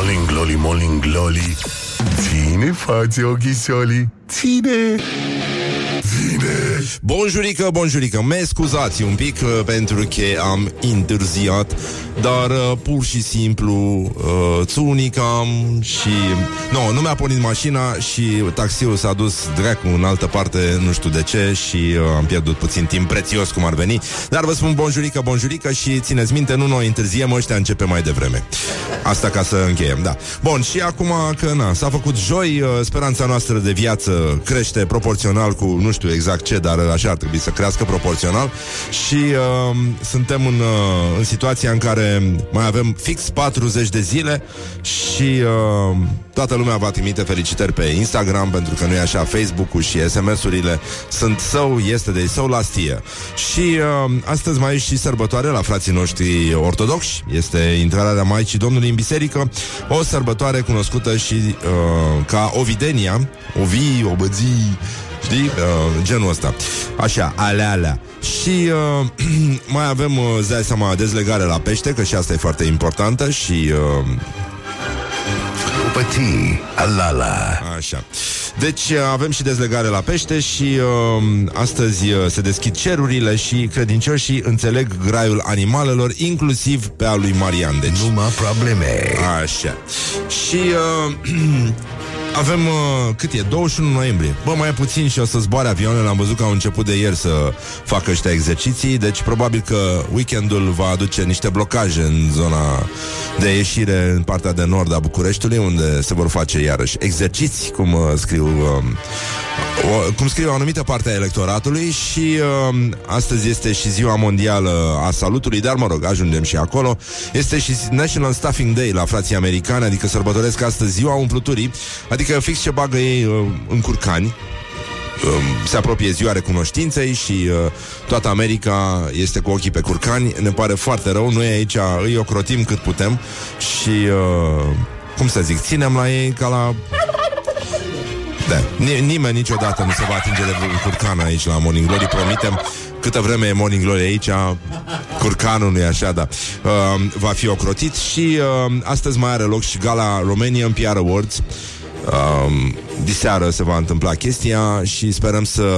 Morning Glory, Morning Glory Ține față ochii soli. Ține Ține Bonjurică, bonjurică, mă scuzați un pic uh, pentru că am întârziat, dar uh, pur și simplu uh, țunicam și... Nu, nu mi-a pornit mașina și taxiul s-a dus dracu în altă parte, nu știu de ce, și uh, am pierdut puțin timp prețios cum ar veni. Dar vă spun bonjurică, bonjurică și țineți minte, nu noi întârziem, ăștia începe mai devreme. Asta ca să încheiem, da. Bun, și acum că na, s-a făcut joi, uh, speranța noastră de viață crește proporțional cu nu știu exact ce, dar așa ar trebui să crească proporțional și uh, suntem în, uh, în situația în care mai avem fix 40 de zile și uh, toată lumea va trimite felicitări pe Instagram pentru că nu e așa, Facebook-ul și SMS-urile sunt său, este de său la stie. Și uh, astăzi mai e și sărbătoare la frații noștri ortodoxi, este intrarea Maicii Domnului în biserică, o sărbătoare cunoscută și uh, ca Ovidenia, Ovi, Obăzii, Știi? Uh, genul ăsta. Așa, alea, alea. Și uh, mai avem, uh, îți dai seama, dezlegare la pește, că și asta e foarte importantă și... Uh, Pătii, alala Așa. Deci uh, avem și dezlegare la pește și uh, astăzi uh, se deschid cerurile și credincioșii înțeleg graiul animalelor, inclusiv pe al lui Marian. Deci, Numai probleme Așa. Și uh, avem, uh, cât e? 21 noiembrie. Bă, mai e puțin și o să zboare avioanele. Am văzut că au început de ieri să facă ăștia exerciții, deci probabil că weekendul va aduce niște blocaje în zona de ieșire în partea de nord a Bucureștiului, unde se vor face iarăși exerciții, cum uh, scriu uh, o, cum scriu o anumită parte a electoratului și uh, astăzi este și ziua mondială a salutului, dar mă rog, ajungem și acolo. Este și National Stuffing Day la frații americani, adică sărbătoresc astăzi ziua umpluturii, adică fix ce bagă ei uh, în curcani, um, se apropie ziua recunoștinței și uh, toată America este cu ochii pe curcani. Ne pare foarte rău. Noi aici îi ocrotim cât putem și, uh, cum să zic, ținem la ei ca la... Da. Ni- nimeni niciodată nu se va atinge de un curcan aici la Morning Glory, promitem. Câtă vreme e Morning Glory aici, curcanul nu e așa, da. Uh, va fi ocrotit și uh, astăzi mai are loc și gala Romanian PR Awards. Um, diseară se va întâmpla chestia și sperăm să,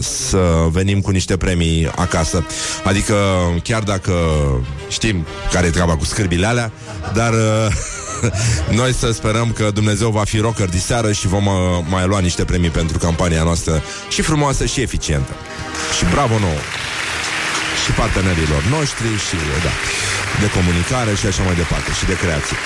să venim cu niște premii acasă. Adică, chiar dacă știm care e treaba cu scârbile alea, dar uh, noi să sperăm că Dumnezeu va fi rocker diseară și vom uh, mai lua niște premii pentru campania noastră și frumoasă și eficientă. Și bravo nouă! Și partenerilor noștri și, da, de comunicare și așa mai departe, și de creație.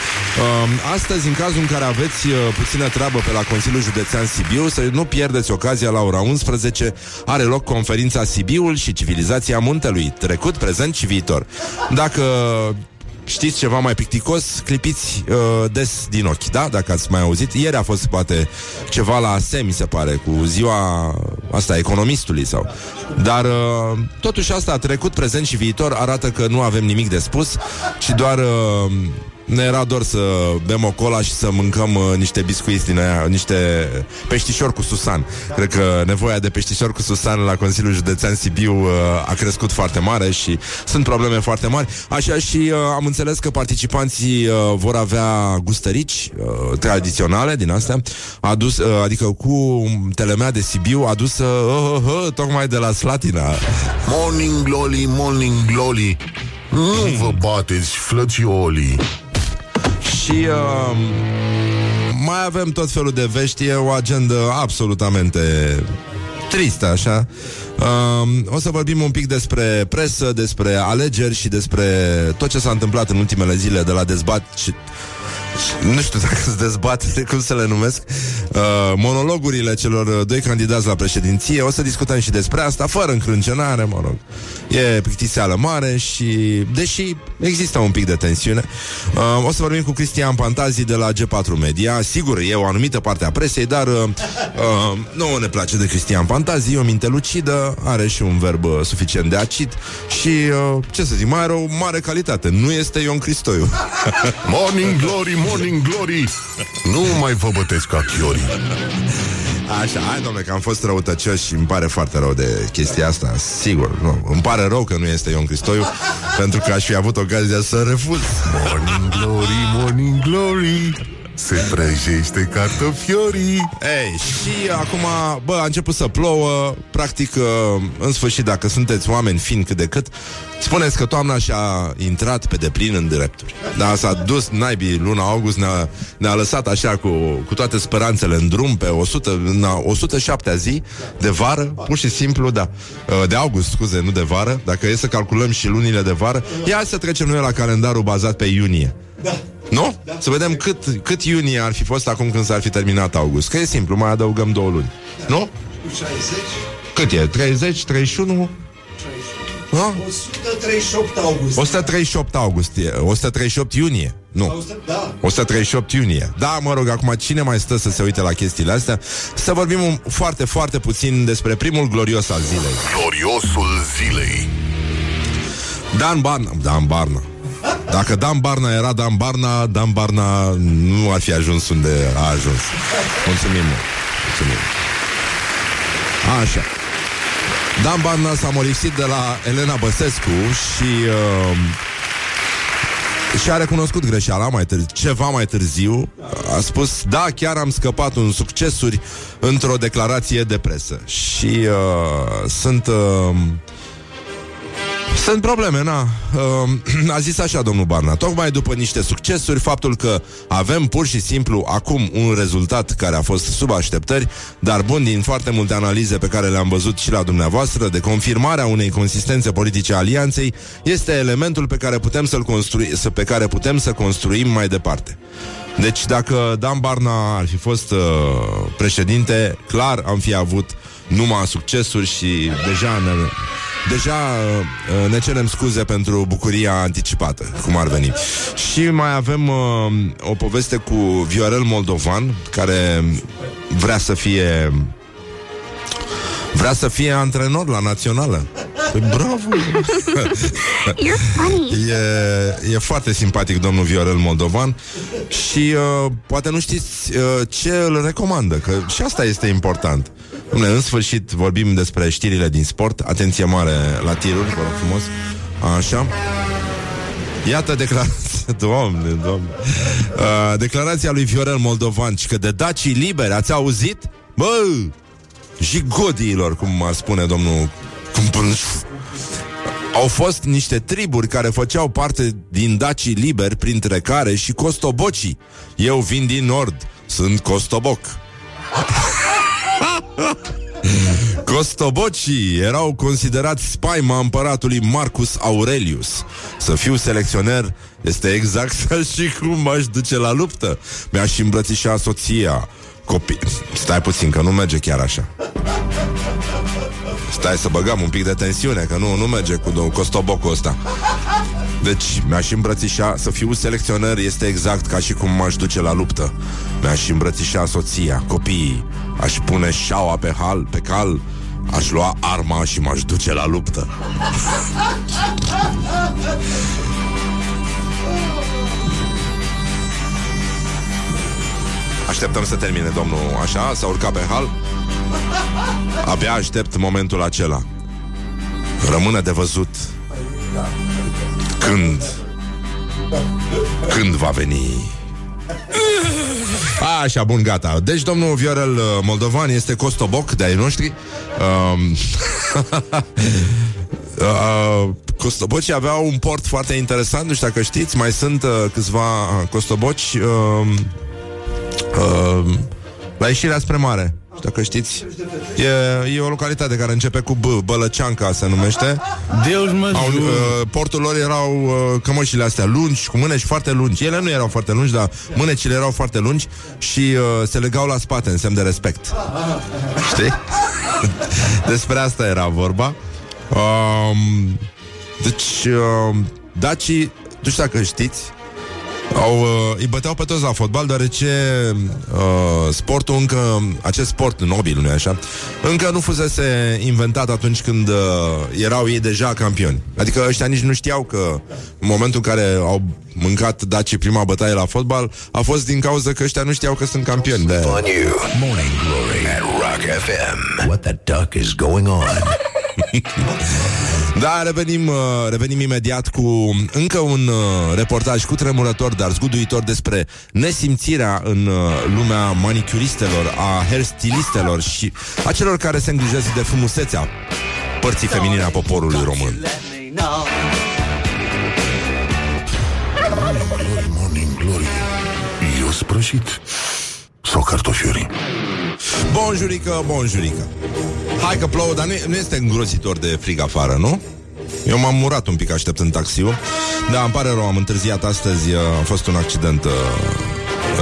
Um, astăzi, în cazul în care aveți uh, puțină treabă pe la Consiliul Județean Sibiu, să nu pierdeți ocazia la ora 11, are loc conferința Sibiul și civilizația muntelui, trecut, prezent și viitor. Dacă știți ceva mai picticos, clipiți uh, des din ochi, da? Dacă ați mai auzit. Ieri a fost, poate, ceva la ASE, mi se pare, cu ziua asta, economistului sau... Dar, uh, totuși, asta a trecut, prezent și viitor, arată că nu avem nimic de spus, ci doar... Uh, ne era dor să bem o cola și să mâncăm uh, niște biscuiți din aia, niște peștișori cu susan. Cred că nevoia de peștișori cu susan la Consiliul Județean Sibiu uh, a crescut foarte mare și sunt probleme foarte mari. Așa și uh, am înțeles că participanții uh, vor avea gustărici uh, tradiționale din astea, adus, uh, adică cu telemea de Sibiu adusă uh, uh, uh, tocmai de la Slatina. Morning Glory, Morning Glory Nu vă bateți, flățiolii Și uh, mai avem tot felul de vești, e o agendă absolutamente tristă, așa. Uh, o să vorbim un pic despre presă, despre alegeri și despre tot ce s-a întâmplat în ultimele zile de la dezbat și nu știu dacă se dezbat, cum să le numesc, uh, monologurile celor doi candidați la președinție. O să discutăm și despre asta, fără încrâncenare, mă rog. E plictiseală mare și, deși există un pic de tensiune, uh, o să vorbim cu Cristian Pantazi de la G4 Media. Sigur, e o anumită parte a presei, dar uh, uh, nu ne place de Cristian Pantazi, e o minte lucidă, are și un verb uh, suficient de acid și, uh, ce să zic, mai are o mare calitate. Nu este Ion Cristoiu. Morning Glory, Morning Glory. Nu mai vă bătesc ca chiorii. Așa, hai domnule, că am fost răutăcios și îmi pare foarte rău de chestia asta. Sigur, nu, îmi pare rău că nu este Ion Cristoiu Pentru că aș fi avut ocazia să refuz. Morning Glory, Morning Glory Se prăjește cartofiorii. Ei, și acum, bă, a început să plouă. Practic, uh, în sfârșit, dacă sunteți oameni fini cât de cât Spuneți că toamna și-a intrat pe deplin în drepturi. Da, s-a dus naibii luna august Ne-a, ne-a lăsat așa cu, cu toate speranțele în drum Pe 100, în 107-a zi de vară Pur și simplu, da. Uh, De august, scuze, nu de vară. Dacă e să calculăm și lunile de vară Ia să trecem noi la calendarul bazat pe iunie Da. nu? Da. Să vedem cât, cât iunie ar fi fost acum când s-ar fi terminat august. Că e simplu, mai adăugăm două luni. Nu? 60, Cât e? 30, 31? Da? 138 august. 138 august, e, 138 iunie. Nu. Da. 138 iunie. Da, mă rog, acum cine mai stă să se uite la chestiile astea? Să vorbim un, foarte, foarte puțin despre primul glorios al zilei. Gloriosul zilei Dan Barna. Dan Barna. Dacă Dan Barna era Dan Barna, Dan Barna nu ar fi ajuns unde a ajuns. Mulțumim mult. Mulțumim. Așa. Dan Barna s-a molisit de la Elena Băsescu și uh, și a recunoscut greșeala mai târziu, ceva mai târziu. A spus, da, chiar am scăpat un succesuri într-o declarație de presă. Și uh, sunt... Uh, sunt probleme, na. Uh, a zis așa domnul Barna, tocmai după niște succesuri, faptul că avem pur și simplu acum un rezultat care a fost sub așteptări, dar bun din foarte multe analize pe care le-am văzut și la dumneavoastră, de confirmarea unei consistențe politice a alianței, este elementul pe care putem să-l construi, să, pe care putem să construim mai departe. Deci dacă Dan Barna ar fi fost uh, președinte, clar am fi avut numai succesuri și deja ne, deja uh, ne cerem scuze pentru bucuria anticipată, cum ar veni. Și mai avem uh, o poveste cu Viorel Moldovan, care vrea să fie vrea să fie antrenor la națională. Păi, Bravo! You're funny. E, e foarte simpatic domnul Viorel Moldovan și uh, poate nu știți uh, ce îl recomandă, că și asta este important. Dom'le, în sfârșit vorbim despre știrile din sport. Atenție mare la tiruri, vă rog frumos. Așa. Iată declarația, doamne, doamne. Uh, declarația lui Viorel Moldovan, că de dacii liberi, ați auzit? Bă, jigodiilor, cum ar spune domnul cum, au fost niște triburi care făceau parte din dacii liberi, printre care și costobocii. Eu vin din nord, sunt costoboc. Costobocii erau considerați spaima împăratului Marcus Aurelius. Să fiu selecționer este exact ca și cum m-aș duce la luptă. Mi-aș îmbrățișa soția, copii... Stai puțin, că nu merge chiar așa. Stai să băgăm un pic de tensiune, că nu, nu merge cu domnul Costobocul ăsta. Deci, mi-aș îmbrățișa, să fiu selecționer este exact ca și cum m-aș duce la luptă. Mi-aș îmbrățișa soția, copiii, aș pune șaua pe hal, pe cal, aș lua arma și m-aș duce la luptă. Așteptăm să termine domnul așa, s-a urcat pe hal. Abia aștept momentul acela. Rămâne de văzut când? Când va veni? Așa, bun, gata. Deci domnul Viorel uh, Moldovan este costoboc de ai noștri. Um, uh, Costobocii aveau un port foarte interesant Nu știu dacă știți Mai sunt uh, câțiva costoboci uh, uh, La ieșirea spre mare. știu dacă știți. E, e o localitate care începe cu B Bălăceanca se numește. Deus mă au, jur. uh, Portul lor erau uh, cămășile astea lungi Cu mâneci foarte lungi. Ele nu erau foarte lungi, dar mânecile erau foarte lungi Și uh, se legau la spate În semn de respect. Știi? Despre asta era vorba. Um, Deci uh, Dacii Nu știu dacă știți au, uh, îi băteau pe toți la fotbal deoarece uh, sportul încă, acest sport nobil, nu așa, încă nu fusese inventat atunci când uh, erau ei deja campioni. Adică ăștia nici nu știau că în momentul în care au mâncat dacii prima bătaie la fotbal a fost din cauza că ăștia nu știau că sunt campioni. De... on you. Morning Glory at Rock FM. What the duck is going on? Da, revenim, uh, revenim imediat cu încă un uh, reportaj cu tremurător, dar zguduitor despre nesimțirea în uh, lumea manicuristelor, a hairstylistelor și a celor care se îngrijesc de frumusețea părții feminine a poporului român. Glory, morning glory Eu sprășit Sau cartofiuri Bonjurică, bonjurică Hai că plouă, dar nu, nu este îngrozitor de frig afară, nu? Eu m-am murat un pic așteptând taxiul Da, îmi pare rău, am întârziat astăzi A fost un accident uh,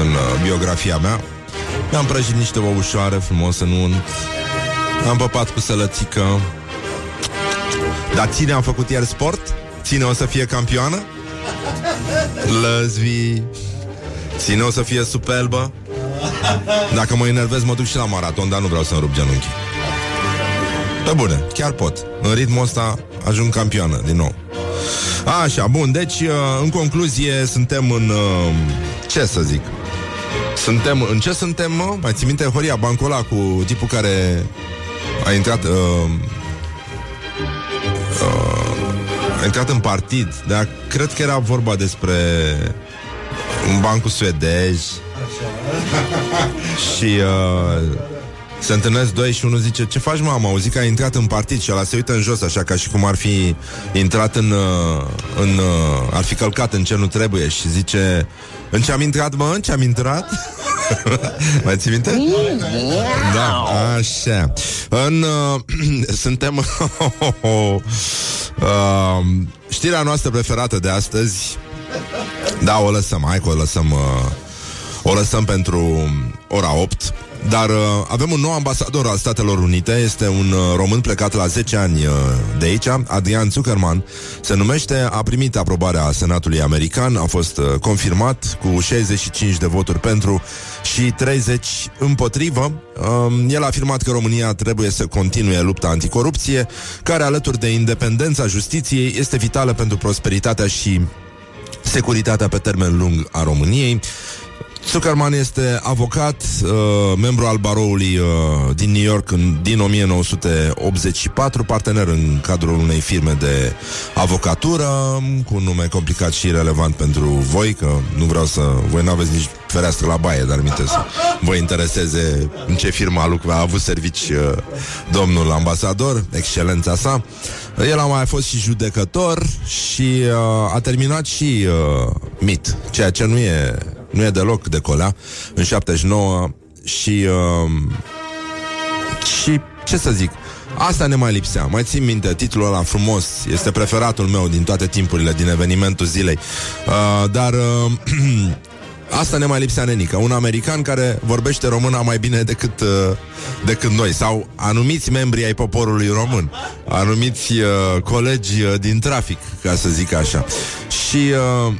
În uh, biografia mea. Mi-am prăjit niște ouășoare frumos în unt. Am păpat cu sălățică. Dar ține am făcut ieri sport? Ține o să fie campioană? Lăzvi Ține o să fie superbă Dacă mă enervez mă duc și la maraton Dar nu vreau să-mi rup genunchii. Pe bune, chiar pot. În ritmul ăsta ajung campioană din nou. Așa, bun, deci uh, În concluzie suntem în uh, Ce să zic? Suntem, în ce suntem, mă? Mai ții minte Horia Bancola cu tipul care A intrat uh, uh, A intrat în partid Dar cred că era vorba despre Un bancu suedez Și uh, se întâlnesc doi și unul zice Ce faci, mă? Am auzit că a intrat în partid Și ăla se uită în jos, așa ca și cum ar fi Intrat în, uh, în uh, Ar fi călcat în ce nu trebuie Și zice În ce am intrat, mă? În ce am intrat? Mai ții minte? Da, așa În, uh, Suntem uh, Știrea noastră preferată de astăzi Da, o lăsăm, hai că o lăsăm uh, O lăsăm pentru ora 8 dar uh, avem un nou ambasador al Statelor Unite. Este un uh, român plecat la 10 ani uh, de aici Adrian Zuckerman. Se numește, a primit aprobarea Senatului American A fost uh, confirmat cu 65 de voturi pentru Și 30 împotrivă. Um, El a afirmat că România trebuie să continue lupta anticorupție Care alături de independența justiției Este vitală pentru prosperitatea și securitatea pe termen lung a României Zuckerman este avocat, uh, membru al baroului uh, din New York în, din 1984, partener în cadrul unei firme de avocatură, cu un nume complicat și relevant pentru voi, că nu vreau să... Voi nu aveți nici fereastră la baie, dar minte să vă intereseze în ce firmă a lucrat, a avut servici uh, domnul ambasador, excelența sa. El a mai fost și judecător și uh, a terminat și uh, MIT, ceea ce nu e nu e deloc de colea, în 79 și... Uh, și ce să zic, Asta ne mai lipsea. Mai țin minte, titlul ăla frumos este preferatul meu din toate timpurile, din evenimentul zilei. Uh, dar uh, asta ne mai lipsea nenică. Un american care vorbește româna mai bine decât, uh, decât noi. Sau anumiți membri ai poporului român. Anumiți uh, colegi uh, din trafic, ca să zic așa. Și... Uh,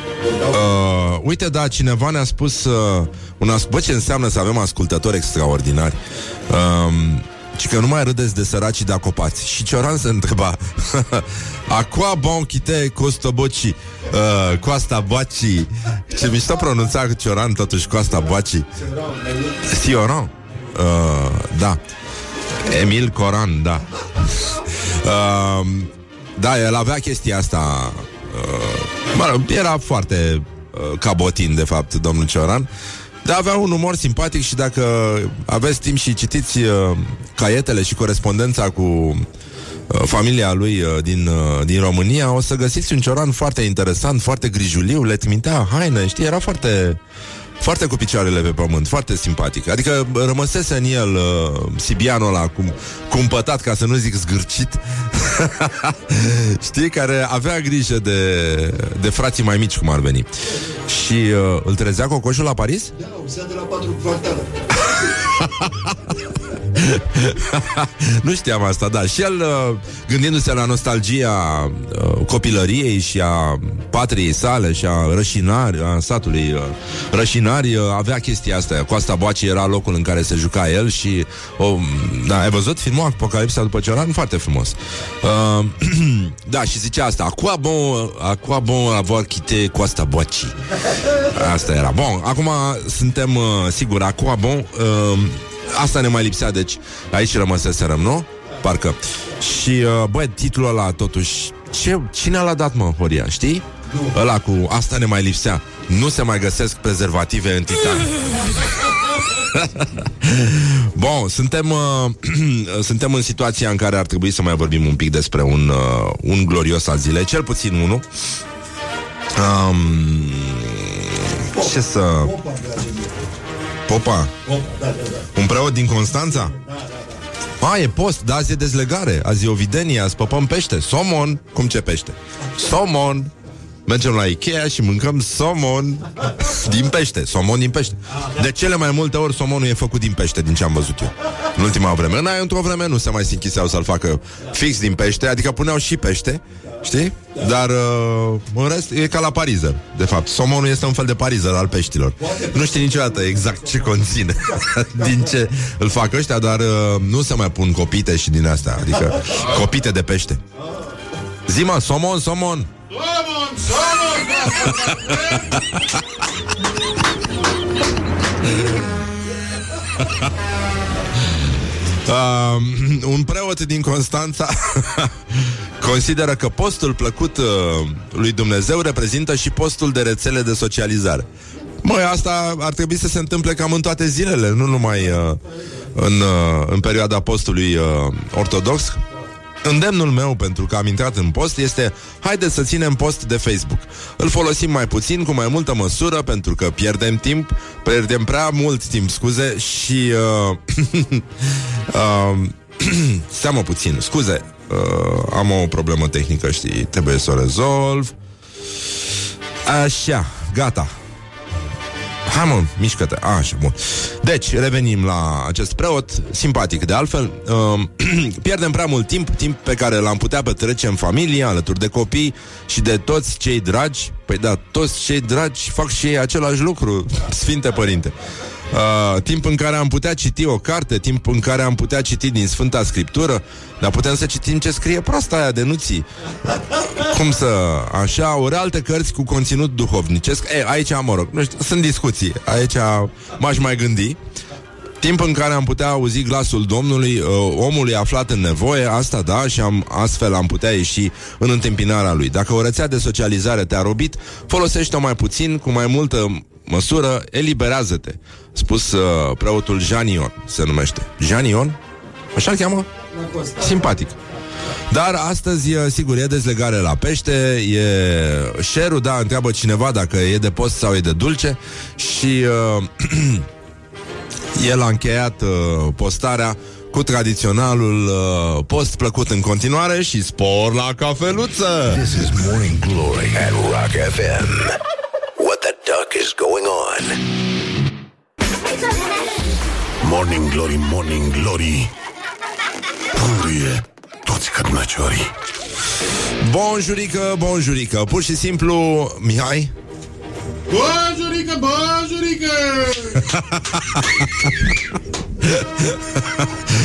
Uh, uite, da, cineva ne-a spus uh, un as- Bă, ce înseamnă să avem ascultători extraordinari. Uh, Și că nu mai râdeți de săracii de acopați. Și Cioran se întreba A qua bon chite costo boci uh, Coasta boci Ce mișto pronunța Cioran totuși Coasta boci Sioran uh, Da. Emil Coran, da. Uh, Da, el avea chestia asta uh, mă rog, era foarte uh, cabotin, de fapt, domnul Cioran. Dar avea un umor simpatic și dacă aveți timp și citiți uh, caietele și corespondența cu uh, familia lui uh, din, uh, din România, o să găsiți un cioran foarte interesant, foarte grijuliu, le trimitea haine, știi, era foarte foarte cu picioarele pe pământ, foarte simpatic. Adică rămăsese în el uh, Sibianul ăla cum, cumpătat, ca să nu zic zgârcit. Știi, care avea grijă de, de frații mai mici, cum ar veni. Și uh, îl trezea cocoșul la Paris? Da, uzat de la patru kvartale. nu știam asta, da. Și el, uh, gândindu-se la nostalgia uh, copilăriei și a patriei sale și a rășinari, a satului uh, rășinari, uh, avea chestia asta. Coasta Boaci era locul în care se juca el și o, da, ai văzut filmul Apocalipsa după Cioran? Foarte frumos. Uh, da, și zicea asta. Acua bon, acua bon avoir quitté Coasta Boaci. Asta era. Bun, acum suntem, uh, sigur, acua bon... Uh, Asta ne mai lipsea, deci aici rămăseserăm, nu? Parcă. Și, uh, bă, titlul ăla, totuși, ce, cine l-a dat, mă, Horia, știi? Nu. Ăla cu asta ne mai lipsea. Nu se mai găsesc prezervative în titan. Bun, suntem, uh, suntem în situația în care ar trebui să mai vorbim un pic despre un, uh, un glorios al zilei, cel puțin unul. Um, ce să... Popa? Un preot din Constanța? A, e post, da, azi e dezlegare Azi e o videnie, azi păpăm pește Somon, cum ce pește? Somon Mergem la Ikea și mâncăm somon din pește. Somon din pește. De cele mai multe ori somonul e făcut din pește, din ce am văzut eu. În ultima vreme. În aia, într-o vreme, nu se mai sinchiseau să-l facă fix din pește, adică puneau și pește, știi? Dar uh, în rest e ca la parizer, de fapt. Somonul este un fel de parizer al peștilor. Nu știi niciodată exact ce conține, din ce îl fac ăștia, dar uh, nu se mai pun copite și din astea, adică copite de pește. Zima, somon, somon. Somon, somon! Uh, un preot din Constanța consideră că postul plăcut uh, lui Dumnezeu reprezintă și postul de rețele de socializare. Măi, asta ar trebui să se întâmple cam în toate zilele, nu numai uh, în, uh, în perioada postului uh, ortodox. Îndemnul meu pentru că am intrat în post este Haideți să ținem post de Facebook. Îl folosim mai puțin, cu mai multă măsură Pentru că pierdem timp Pierdem prea mult timp, scuze Și uh, uh, Seamă puțin, scuze uh, Am o problemă tehnică, știi Trebuie să o rezolv. Așa, gata Hai mă, mișcă-te. Așa, bun. Deci, revenim la acest preot Simpatic, de altfel. Uh, Pierdem prea mult timp Timp pe care l-am putea petrece în familie Alături de copii și de toți cei dragi. Păi da, toți cei dragi Fac și ei același lucru Sfinte Părinte Uh, timp în care am putea citi o carte, timp în care am putea citi din Sfânta Scriptură, dar putem să citim ce scrie proasta aia de nuții. Cum să... Așa, ori alte cărți cu conținut duhovnicesc. E, aici, mă rog, nu știu, sunt discuții. Aici m-aș mai gândi. Timp în care am putea auzi glasul Domnului, uh, omului aflat în nevoie, asta da, și am, astfel am putea ieși în întâmpinarea lui. Dacă o rețea de socializare te-a robit, folosește-o mai puțin, cu mai multă măsură, eliberează-te. Spus uh, preotul Janion, se numește. Janion? Așa-l cheamă? Simpatic. Dar astăzi, sigur, e dezlegare la pește, e share da, întreabă cineva dacă e de post sau e de dulce și uh, el a încheiat uh, postarea cu tradiționalul uh, post plăcut în continuare și spor la cafeluță. This is Morning Glory at Rock FM. What the duck is going on? Morning Glory, Morning Glory. Purie toți cărnăciorii. Bonjurică, bonjurică. Pur și simplu, Mihai? Bonjurică, bonjurică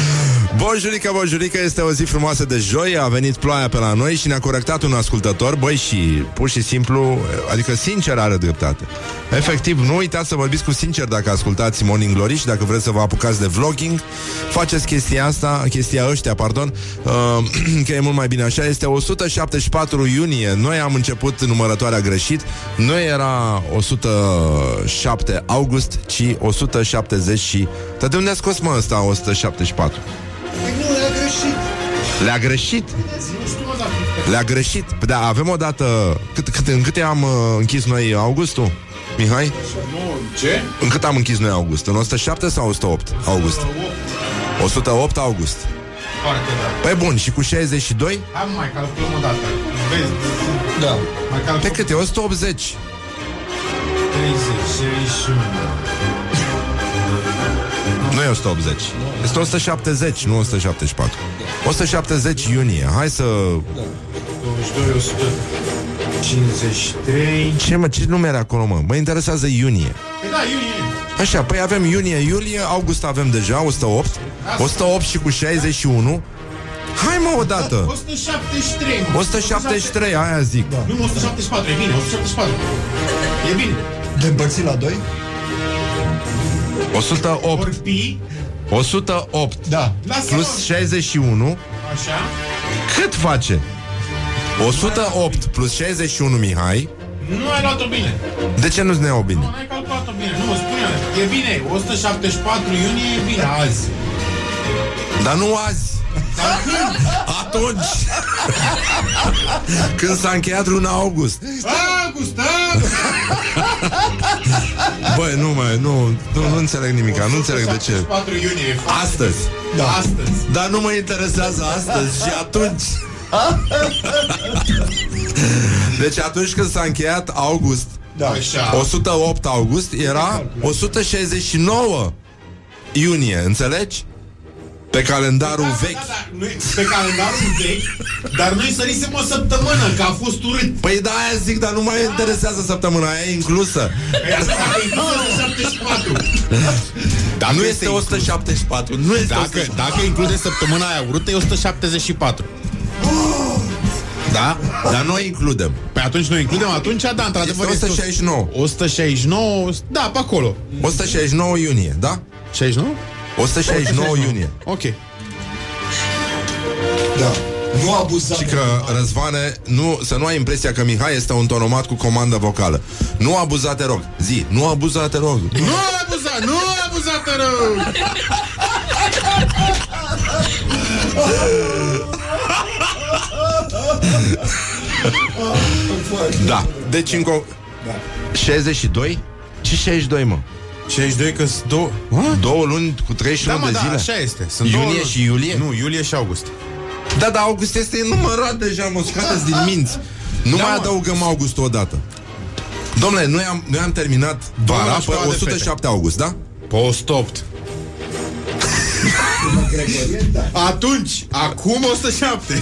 Bonjurică, bonjurică, este o zi frumoasă de joi A venit ploaia pe la noi și ne-a corectat un ascultător Băi, și pur și simplu Adică sincer are dreptate Efectiv, nu uitați să vorbiți cu sincer Dacă ascultați Morning Glory și dacă vreți să vă apucați de vlogging Faceți chestia asta Chestia ăștia, pardon uh, Că e mult mai bine așa Este 174 iunie Noi am început numărătoarea greșit Nu era 107 august Ci 170 și... Dar de unde a scos mă ăsta 174? Nu, le-a greșit. Le-a greșit? Le-a greșit. Păi Da, avem o dată... Cât, cât, în câte am uh, închis noi augustul? Mihai? Ce? În cât am închis noi august? În 107 sau 108 august? 108 august. Foarte da. Păi bun, și cu 62? Hai mai calculăm o dată. Vezi? Da. Mai Pe calculăm. cât e? 180. 30, 61. Nu e 180. Este 170, nu 174. 170 iunie. Hai să... 22, 153. Ce, mă, ce numer acolo, mă? Mă interesează iunie. Păi da, iunie. Așa, păi avem iunie, iulie, august avem deja, 108. 108 și cu 61. Hai mă, odată! 173. mă. 173, aia zic. Nu, 174, e bine, 174. E bine. De împărțit la 2? 108. Ori pi, 108. Da. lasă Plus 61. Așa. Cât face? 108 plus 61 Mihai Nu ai luat-o bine. De ce nu-ți ne iau Nu, bine? ai calculat-o bine. Nu, spune E bine. 174 iunie e bine azi. Dar nu azi Dar când? Atunci Când s-a încheiat luna august August, august. Băi, nu mai, nu, nu, nu înțeleg nimic Nu înțeleg de ce 174 iunie e foarte- Astăzi Da. Astăzi. Dar nu mă interesează astăzi și atunci Deci atunci când s-a încheiat august Da. Așa. 108 august era 169 iunie, înțelegi? Pe calendarul Da, vechi. Da, da, noi, pe calendarul vechi, dar noi sărisem o săptămână, că a fost urât. Păi da, aia zic, dar nu mai interesează săptămâna aia e inclusă. Păi asta e inclusă de 74. Dar nu este 174, nu este Dacă, 174. dacă include săptămâna aia urâtă, e 174. Da? Dar noi includem. Păi atunci noi includem, atunci, da, într-adevăr Este 169. 169, da, pe acolo. 169 iunie, da? 69? 169 iunie. Ok. Da. Nu abuza. Și că, Răzvane, nu, să nu ai impresia că Mihai este un tonomat cu comandă vocală. Nu abuza, te rog. Zi, nu abuza, te rog. Nu abuza, nu abuza, te rog! Da. Deci, în co- 62? Ce 62, mă? 62 că sunt două... Două luni cu 31 Da, mă, de da, zile? așa este. Sunt Iunie două luni. și iulie? Nu, iulie și august. Da, dar august este numărat deja, mă scoateți din minți. Nu Da, mai mă. adăugăm august odată. Domnule, noi am, noi am terminat vara la pe școala de 107 august, da? Post 8. Atunci, acum 107.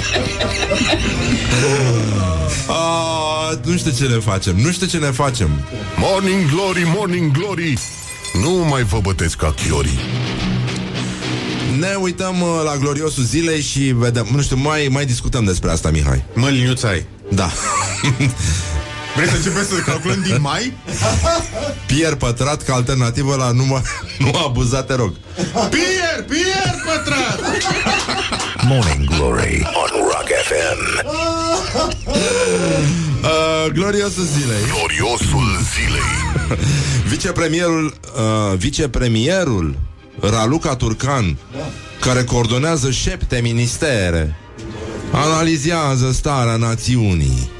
A, nu știu ce ne facem, nu știu ce ne facem. Morning Glory, Morning Glory Nu mai vă bătesc ca chiorii Ne uităm uh, la gloriosul zilei și vedem, nu știu, mai, mai discutăm despre asta, Mihai. Mă, liniuța ai. Da. Vrei să începem să calculăm din mai? Pierre Pătrat ca alternativă la număr, nu abuza, te rog. Pierre, Pierre pătrat! Morning Glory on Rock FM. Uh, gloriosul zilei. Gloriosul zilei Vicepremierul, uh, vicepremierul Raluca Turcan, care coordonează șepte ministere, analizează starea națiunii.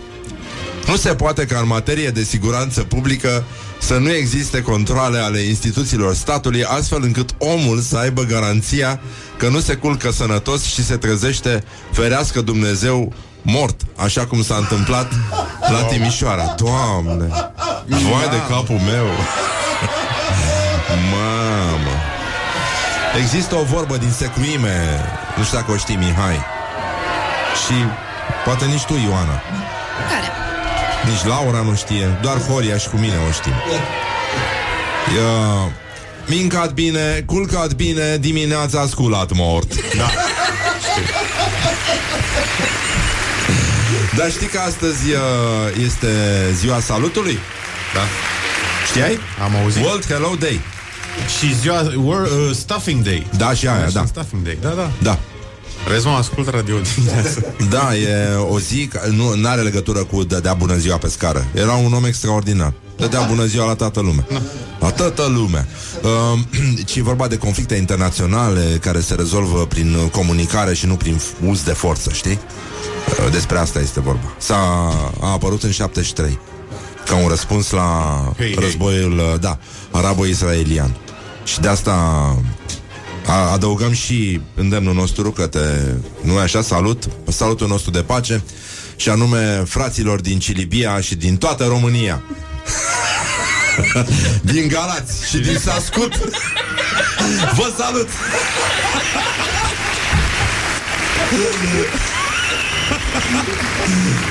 Nu se poate ca în materie de siguranță publică să nu existe controle ale instituțiilor statului, astfel încât omul să aibă garanția că nu se culcă sănătos și se trezește, ferească Dumnezeu, mort, așa cum s-a întâmplat la Timișoara. Doamne! Vai de capul meu! Mamă! Există o vorbă din secuime, nu știu dacă o știi, Mihai. Și poate nici tu, Ioana. Care? Nici Laura nu știe, doar Horia și cu mine o știm. Ia... Mincat bine, culcat bine, dimineața sculat mort. Da. Dar știi că astăzi uh, este ziua salutului? Da. Știai? Am auzit. World Hello Day. Și ziua War, uh, Stuffing Day. Da, și aia, da. Stuffing Day. Da, da. Da. Vezi, mă, ascult radio dimineața. Da, e o zi ca- Nu are legătură cu dădea bună ziua pe scară Era un om extraordinar. Dădea bună ziua la toată lumea La toată lumea. Uh, Ci e vorba de conflicte internaționale Care se rezolvă prin comunicare Și nu prin uz de forță, știi? Uh, Despre asta este vorba. S-a a apărut în 73 Ca un răspuns la Hei, hei. războiul uh, Da, arabo-israelian. Și de asta a, adăugăm și îndemnul nostru către, nu e așa, salut, salutul nostru de pace și anume fraților din Cilibia și din toată România. din Galați și din Sascut. Vă salut!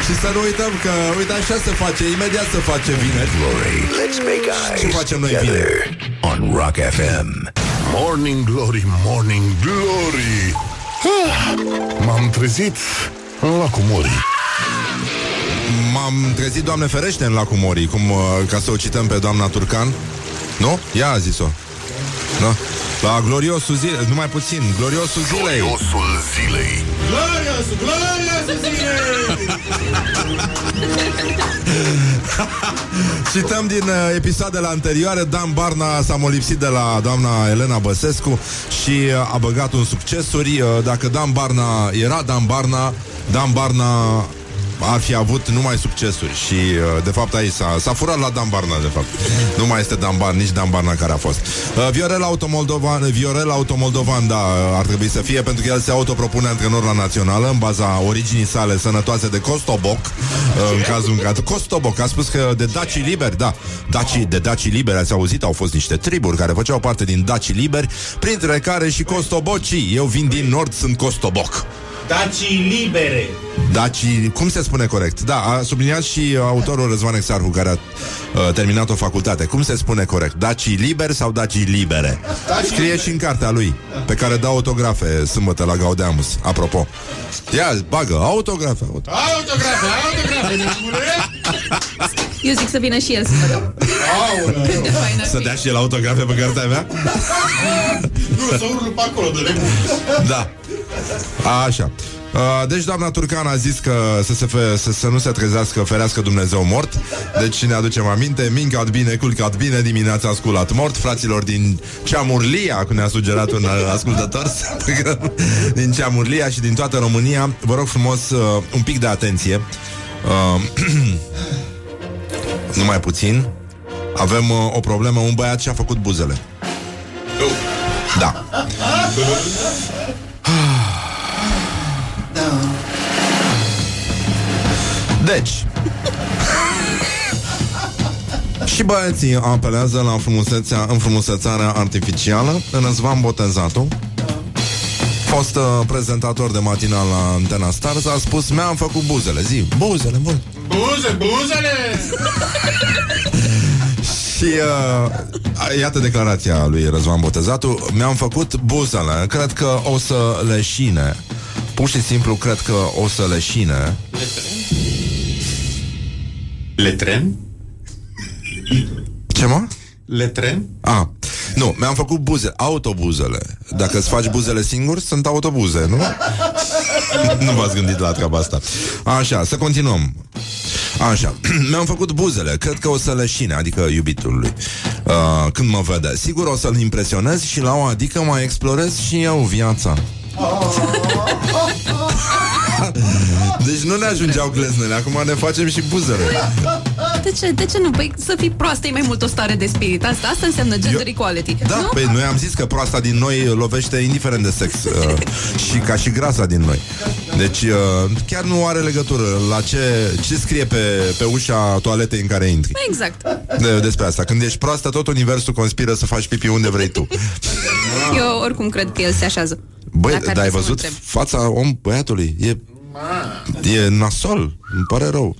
și să nu uităm că, uite, așa se face, imediat se face vineri. Glory. Let's make Ce eyes facem noi together on Rock FM. Morning Glory, Morning Glory Ah, M-am trezit în lacul Mori M-am trezit, Doamne ferește, în lacul Morii, cum, uh, ca să o cităm pe doamna Turcan. Nu? Ea a zis-o. Da? La gloriosul zilei, numai puțin, gloriosul zilei. Gloriosul zilei. Glorious, glorious zile! Cităm din uh, episoadele anterioare Dan Barna s-a molipsit de la doamna Elena Băsescu Și uh, a băgat un succesuri uh, Dacă Dan Barna era Dan Barna Dan Barna ar fi avut numai succesuri și uh, de fapt aici s-a, s-a furat la Dan Barna de fapt. Nu mai este Dan Barna, nici Dan Barna care a fost. Uh, Viorel Automoldovan, Viorel Automoldovan, da, uh, ar trebui să fie pentru că el se autopropune antrenor la națională în baza originii sale sănătoase de Costoboc. Uh, în cazul în care Costoboc a spus că de Daci Liberi, da, Daci, de Daci Liberi, ați auzit, au fost niște triburi care făceau parte din Daci Liberi, printre care și Costobocii. Eu vin din nord, sunt Costoboc. Dacii libere! Daci, cum se spune corect? Da, a subliniat și uh, autorul Răzvan Exarhu, care a uh, terminat o facultate. Cum se spune corect? Daci liber sau daci libere? Scrie și în cartea lui, pe care dă autografe sâmbătă la Gaudeamus. Apropo. Ia, bagă, autografe. auto- Autografe, autografe, neamule! Eu zic să vină și el să mă dau. Cât de fain ar Să fi. dea și el autografe pe cartea mea? Nu, să urlu pe acolo de nebun. Da. Așa. Uh, Deci doamna Turcan a zis că să, se fe, să, să nu se trezească ferească Dumnezeu mort. Deci ne aducem aminte Mincat bine, culcat bine, dimineața sculat mort. Fraților din Ceamurlia Cum ne-a sugerat un uh, ascultător Din Ceamurlia și din toată România. Vă rog frumos uh, un pic de atenție. Uh, Numai puțin. Avem uh, o problemă. Un băiat și-a făcut buzele. Da Deci. Și băieții apelează la frumusețea, înfrumusețarea artificială. Răzvan Botezatu Fost uh, prezentator de matinal la Antena Stars A spus, mi-am făcut buzele Zi, buzele, buzele Buze, buzele! Și uh, iată declarația lui Răzvan Botezatu Mi-am făcut buzele. Cred că o să leșine. Pur și simplu cred că o să leșine Letren? Ce mă? Letren? A, nu, mi-am făcut buze, autobuzele. Dacă îți faci buzele singur, sunt autobuze, nu? nu v-ați gândit la treaba asta. Așa, să continuăm. Așa, mi-am făcut buzele, cred că o să leșine, adică iubitului, uh, când mă vede. Sigur o să-l impresionez și la o adică mai explorez și eu viața. deci nu ne ajungeau gleznele, acum ne facem și buzele. De ce? De ce nu? Păi să fii proastă e mai mult o stare de spirit. Asta, asta înseamnă gender Eu- equality. Da, nu? păi noi am zis că proasta din noi lovește indiferent de sex uh, și ca și grasa din noi. Deci uh, chiar nu are legătură la ce, ce scrie pe, pe ușa toaletei în care intri. Exact. De, despre asta. Când ești proastă, tot universul conspiră să faci pipi unde vrei tu. Eu oricum cred că el se așează. Băi, Dacă ar dar ai fi să mă văzut întreb. fața om băiatului? E, e nasol. Îmi pare rău.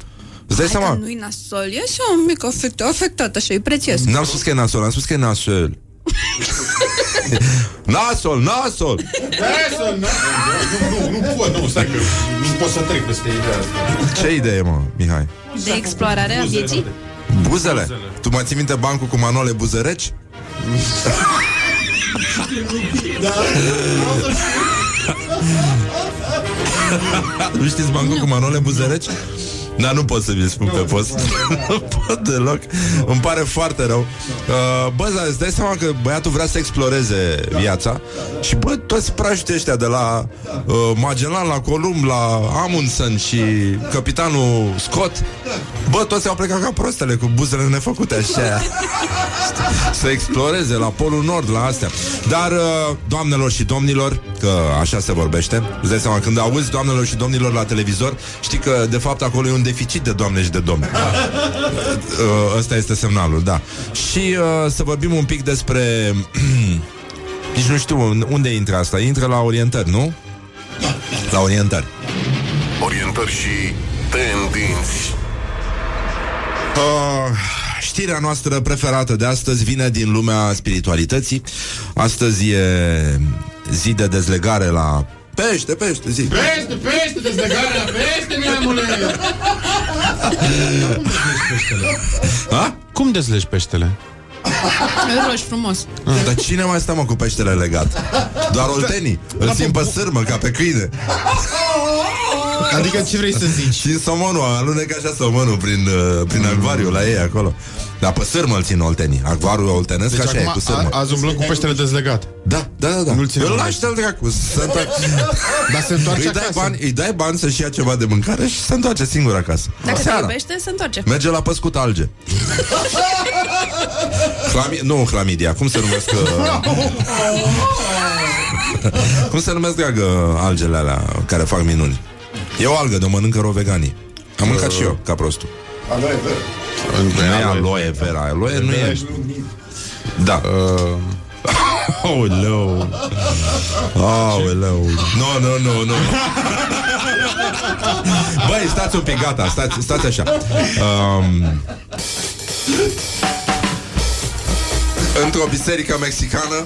Îți dai Hai că seama? nu-i nasol, e așa un mic afectat, afectat, așa, e prețios. N-am spus că e nasol, am spus că e nasol. nasol, nasol! Lasă, nu, nu, nu, nu pot, nu, stai că nu pot să trec peste ideea asta. Ce idee, mă, Mihai? De explorare a Buzele, vieții? frate. Buzele? Tu mai ții minte bancul cu manole buzăreci? Nu știți bancul cu manole buzăreci? Dar nu pot să vi-l spun pe post. Nu pot deloc. Îmi pare foarte rău. Uh, Bă, dar îți dai seama că băiatul vrea să exploreze viața? Și bă, toți praștii ăștia De la uh, Magellan, la Columb La Amundsen și capitanul Scott Bă, toți au plecat ca prostele Cu buzele nefăcute așa. Să exploreze la Polul Nord La astea. Dar, uh, doamnelor și domnilor Că așa se vorbește Îți dai seama, când auzi doamnelor și domnilor la televizor Știi că de fapt acolo e un deficit de doamne și de domni Uh, Ăsta este semnalul, da Și uh, să vorbim un pic despre Nici nu știu unde intră asta Intră la orientări, nu? La orientări Orientări și tendinți. Uh, știrea noastră preferată de astăzi vine din lumea spiritualității. Astăzi e zi de dezlegare la pește, pește, zi. Peste, peste, dezlegarea, peste, neamule! Ha? Cum dezlegi peștele? Roș frumos. Dar cine mai stă mă cu peștele legat? Doar oltenii Îl simt pe sârmă ca pe câine Adică ce vrei să zici? Și somonul, alunecă așa somonul prin, uh, prin acvariu la ei acolo. Dar pe sârmă îl țin oltenii Acvariul oltenesc Deci așa e cu acum sârmă. a, azi umblăm cu peștele dezlegat. Da, da, da, da. Nu-l ține Îl la lași de dracu să Dar se întoarce îi dai, acasă. bani, îi dai bani să-și ia ceva de mâncare Și se întoarce singur acasă. Dacă se Seara. iubește, se întoarce. Merge la păscut alge. Clami- Nu clamidia, cum se numesc uh, Cum se numesc, dragă, algele alea Care fac minuni E o algă de o mănâncă ro veganii Am mâncat și eu, ca prostul. Nu e aloe vera. Aloe nu e Da. Aoleu. Aoleu. Nu, nu, nu, nu Băi, stați un pic, gata Stați, stați așa. Um, Într-o biserică mexicană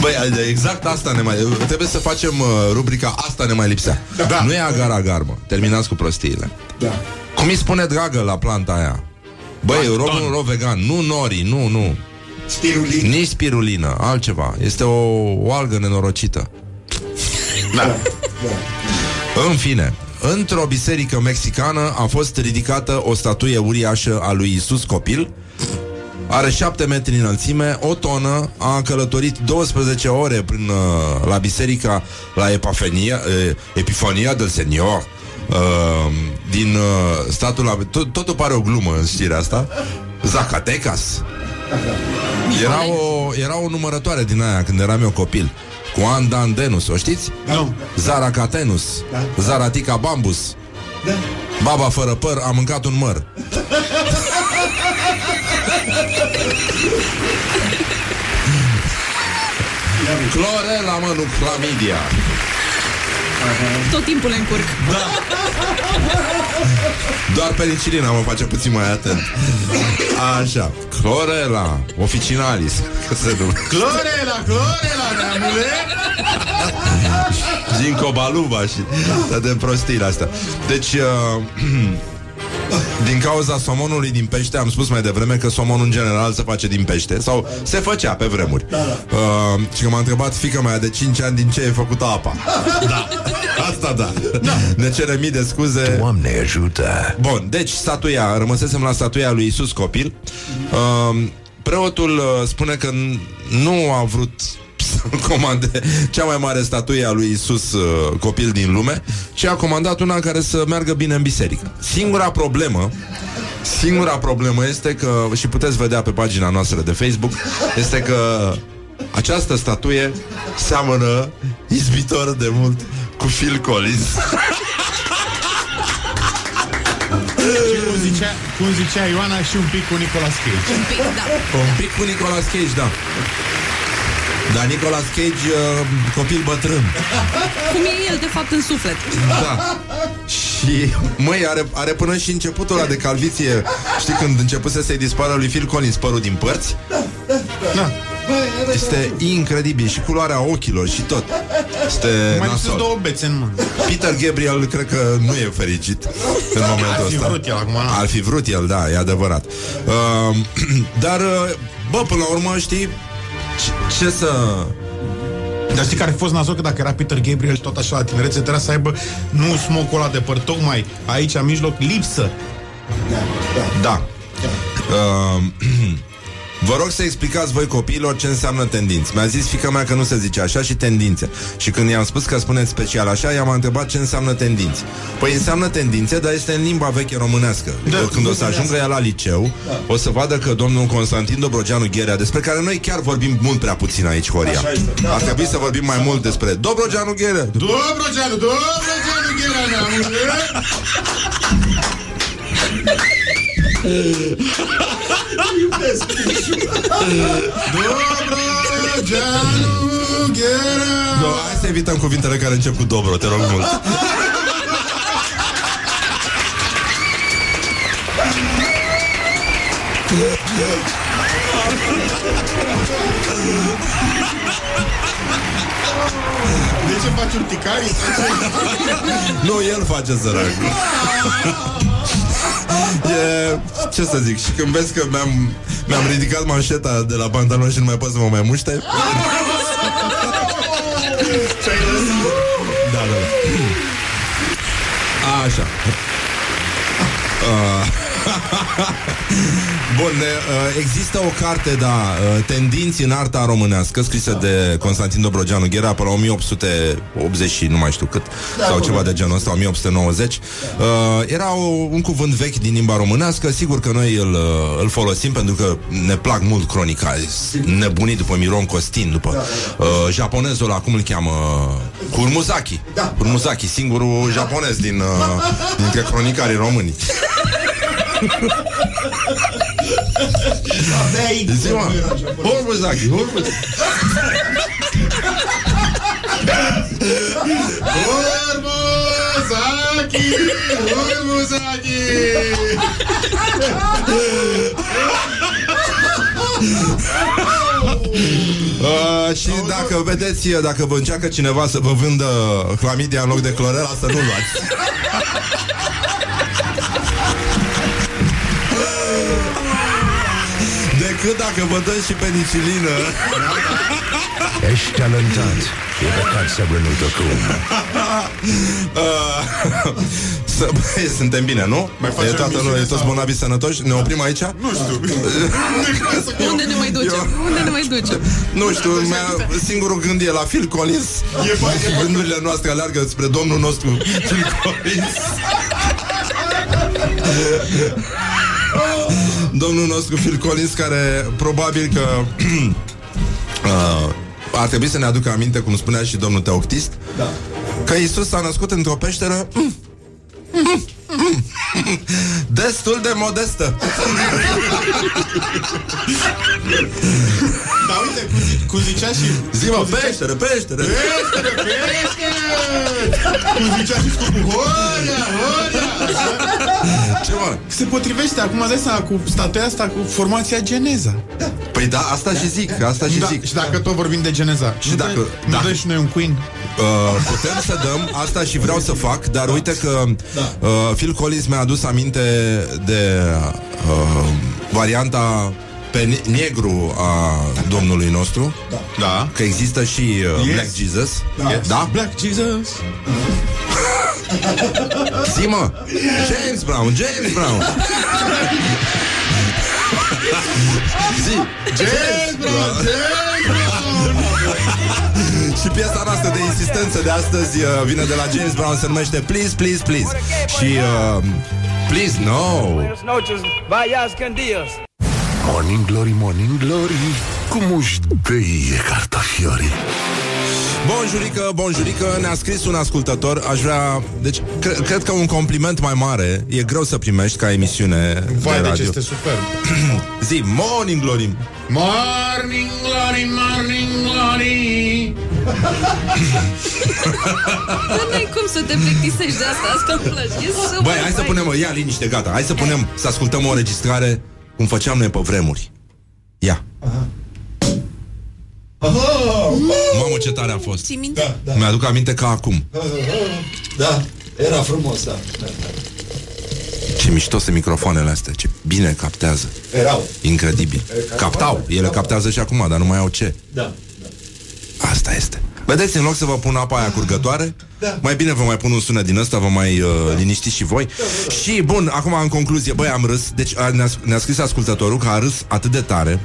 Băi, exact asta ne mai... Trebuie să facem uh, rubrica Asta ne mai lipsea. Da. Nu e agar-agar, mă. Terminați cu prostiile. Da. Cum îi spune dragă la planta aia? Băi, rovul un rov vegan. Nu nori, nu, nu. Spirulin. Nici spirulină, altceva. Este o, o algă nenorocită. Da. În fine Într-o biserică mexicană a fost ridicată o statuie uriașă a lui Isus copil are 7 metri înălțime, o tonă, a călătorit 12 ore prin, uh, la biserica, la Epifania, uh, Epifania del Senior, uh, din uh, statul... la- Tot, totul pare o glumă în știrea asta. Zacatecas. Era o, era o numărătoare din aia când eram eu copil. Cu Andandenus, o știți? Nu. Zaracatenus, Zaratica Bambus, Baba fără păr a mâncat un măr. Clorela, mă, nu clamidia. Tot timpul le încurc. Doar penicilina mă face puțin mai atent. Așa. Clorela, officinalis. Că se numește. Clorela, clorela, neamule Ginkgo baluba și toate prostiile astea. Deci, uh, din cauza somonului din pește, am spus mai devreme că somonul în general se face din pește sau se făcea pe vremuri. Uh, și că m-a întrebat fica mea de 5 ani din ce e făcută apa. Da. Asta da. Ne cere mii de scuze. Doamne ajută! Bun, deci statuia, rămăsesem la statuia lui Isus copil. Uh, preotul uh, spune că n- nu a vrut să comande cea mai mare statuie a lui Isus uh, copil din lume, ci a comandat una care să meargă bine în biserică. Singura problemă Singura problemă este că, și puteți vedea pe pagina noastră de Facebook, este că această statuie seamănă izbitor de mult cu Phil Collins. Și cum zicea, cum zicea Ioana și un pic cu Nicolas Cage Un pic, da. Un pic cu Nicolas Cage, da. Dar Nicolas Cage, uh, copil bătrân. Cum e el, de fapt, în suflet. Da. Și, măi, are, are până și începutul ăla de calviție. Știi când începuse să-i dispară lui Phil Collins părul din părți? Da. Este incredibil și culoarea ochilor și tot. Este Mai lipsesc nasol. două bețe în mână Peter Gabriel cred că nu e fericit în momentul Ar fi ăsta. vrut el acum, nu? Ar fi vrut el, da, e adevărat. Uh, dar, uh, bă, până la urmă, știi, ce, ce să... Dar știi care a fost nazol? Că dacă era Peter Gabriel tot așa la tinerețe Trebuia să aibă nu smocul ăla de păr Tocmai aici, în mijloc, lipsă Da. Uh, Vă rog să explicați voi copiilor ce înseamnă tendinți. Mi-a zis fica mea că nu se zice așa și tendințe. Și când i-am spus că spuneți special așa, i-am întrebat ce înseamnă tendinți. Păi înseamnă tendințe, dar este în limba veche românească. Da, când o să ajungă ea la liceu, o să vadă că domnul Constantin Dobrogeanu Gherea, despre care noi chiar vorbim mult prea puțin aici, Horia. Ar trebui să vorbim mai mult despre Dobrogeanu Gherea. Dobrogeanu, Dobrogeanu, Ghera, neamule Dobrogeanu, Ghera No, hai să evităm cuvintele care încep cu Dobro, te rog mult. De ce faci urticarii? Nu, el face sărac. E, ce să zic, și când vezi că mi-am, mi-am ridicat manșeta de la pantalon și nu mai pot să mă mai muște. Da, da, da. Așa. Uh, Bun, ne, uh, există o carte, da, uh, Tendinți în arta românească, scrisă de Constantin Dobrogeanu Ghera pe la 1880 și nu mai știu cât, sau ceva de genul ăsta, 1890. Uh, era o, un cuvânt vechi din limba românească, sigur că noi îl, uh, îl folosim pentru că ne plac mult cronica, nebunit după Miron Costin, după uh, japonezul ăla, cum îl cheamă? Kurmuzaki. Kurmuzaki, singurul japonez din, uh, dintre cronicarii români. Zi-mă, Hormuzaki, Hormuzaki. Urmuzaki! Urmuzaki! Uh, și dacă vedeți, dacă vă încearcă cineva să vă vândă clamidia în loc de clorela, să nu luați. Decât dacă vă dă și penicilină Ești talentat. E păcat să renunți acum. uh, să, băi, Suntem bine, nu? Mai facem e toată emisiune lumea, e toți sau- bolnavi sănătoși? Ne oprim aici? Nu știu. Unde ne mai ducem? Unde ne mai ducem? Nu știu, mea, singurul gând e la Phil Collins E bani, e bani. Gândurile noastre alergă spre domnul nostru Phil Collins Domnul nostru Phil Collins Care probabil că uh, Ar trebui să ne aducă aminte Cum spunea și domnul Teoctist da. Că Isus s-a născut într-o peșteră mm, mm, mm, Destul de modestă. Dar uite, cum, zi, cum zicea și... Zi-mă, cum zicea- peșteră, peșteră. Cum zicea și scopul Horia, Horia! Ce mă? Se potrivește, acum îți dai seama cu statuia asta Cu formația Geneza. Păi da, asta și zic, asta și da, zic. Și dacă tot vorbim de Geneza Și nu dacă- dă- Nu da. dă și noi un Queen Uh, putem să dăm, asta și vreau să fac, dar uite că uh, Phil Collins mi-a adus aminte de uh, varianta pe ne- negru a domnului nostru, Da că există și uh, Yes. Black Jesus. Da? Black Jesus Zi mă! James Brown, James Brown! Zi! James Brown, Și piesa noastră de insistență de astăzi uh, vine de la James Brown, se numește Please, Please, Please. Și uh, Please, no! Buenas noches, vayas con Dios. Morning Glory, Morning Glory Cum își dăie cartofiorii Bonjurică, bonjurică, ne-a scris un ascultător Aș vrea, deci, cre- cred că un compliment mai mare E greu să primești ca emisiune Vai, de deci radio. este super Zi, Morning Glory Morning glory, morning glory Dar n-ai cum să te plictisești de asta, asta îmi place. E super Băi, hai să fain. punem, ia liniște, gata. Hai să punem, să ascultăm o înregistrare Cum făceam noi pe vremuri. Ia Mamă, ce tare a fost. Ții minte? Da, Mi-aduc aminte ca acum. Da, era frumos, da. da. Ce mișto sunt microfoanele astea Ce bine captează. Erau. Incredibil. Captau, ele captează și acum, dar nu mai au ce. Da. Asta este. Vedeți, în loc să vă pun apa aia curgătoare Da. Mai bine vă mai pun un sunet din ăsta Vă mai uh, liniștiți și voi. Și bun, acum în concluzie Băi, am râs. Deci a, ne-a, ne-a scris ascultătorul că a râs atât de tare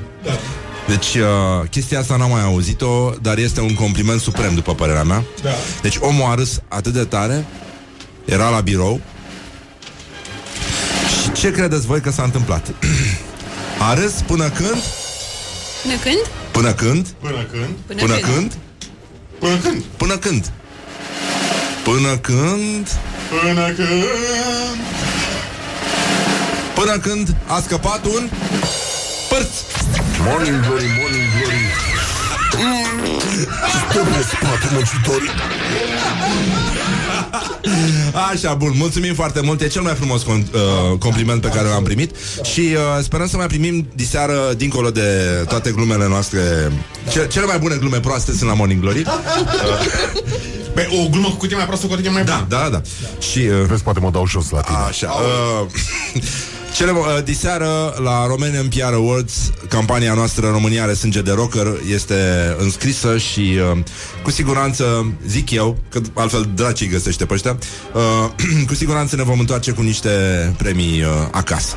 deci, uh, chestia asta n-am mai auzit-o, dar este un compliment suprem, după părerea mea. Da. Deci omul a râs atât de tare, era la birou. Și ce credeți voi că s-a întâmplat? a râs până când? Până când? Până când? Până când? Până, când? Până când? Până când? Până când? Până când? Până când a scăpat un pârț. Morning Glory, Morning Glory. Mm, Stă pe spate muncitorii Așa, bun, mulțumim foarte mult. E cel mai frumos con- uh, compliment pe care l-am primit. Și uh, sperăm să mai primim diseară Dincolo de toate glumele noastre ce- Cele mai bune glume proaste sunt la Morning Glory. Băi, o glumă cu cutie mai proastă, cu cutie mai Da, bună. da, da. Și uh, Vezi, poate mă dau jos la tine. Așa uh, Cele, uh, diseară la Romanian PR Awards Campania noastră România are sânge de rocker Este înscrisă și uh, Cu siguranță, zic eu Că altfel dracii găsește pe ăștia uh, Cu siguranță ne vom întoarce cu niște premii uh, acasă.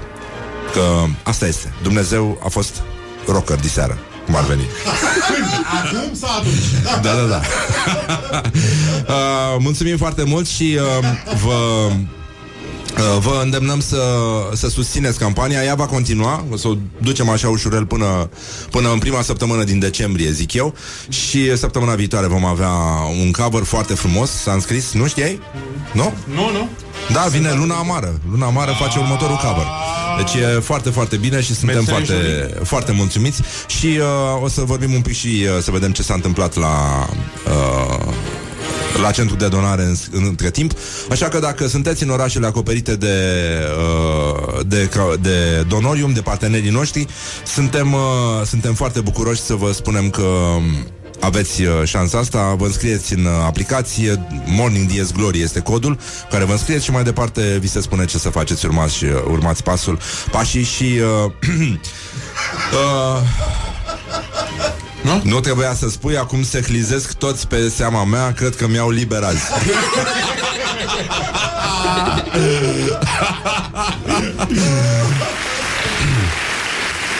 Că asta este. Dumnezeu a fost rocker diseară Cum ar veni. Acum sau atunci? Da, da, da. Uh, Mulțumim foarte mult și uh, vă Uh, Vă îndemnăm să, să susțineți campania Ea va continua, o să o ducem așa ușurel până, până în prima săptămână din decembrie, zic eu Și săptămâna viitoare vom avea un cover foarte frumos S-a înscris, nu știai? Nu? Nu, nu. Da, vine Luna Amară Luna Amară face următorul cover Deci e foarte, foarte bine și suntem Mețel foarte, foarte mulțumiți Și uh, o să vorbim un pic și uh, să vedem ce s-a întâmplat la... Uh, la centru de donare în, în, între timp. Așa că dacă sunteți în orașele acoperite de, uh, de, ca- de donorium, de partenerii noștri, suntem, uh, suntem foarte bucuroși să vă spunem că um, aveți uh, șansa asta, vă înscrieți în uh, aplicație Morning Dies Glory este codul care vă înscrieți și mai departe vi se spune ce să faceți, urmați, uh, urmați pasul, pașii și uh, uh, Nu? nu trebuia să spui, acum se hlizesc toți pe seama mea, cred că mi-au liber azi.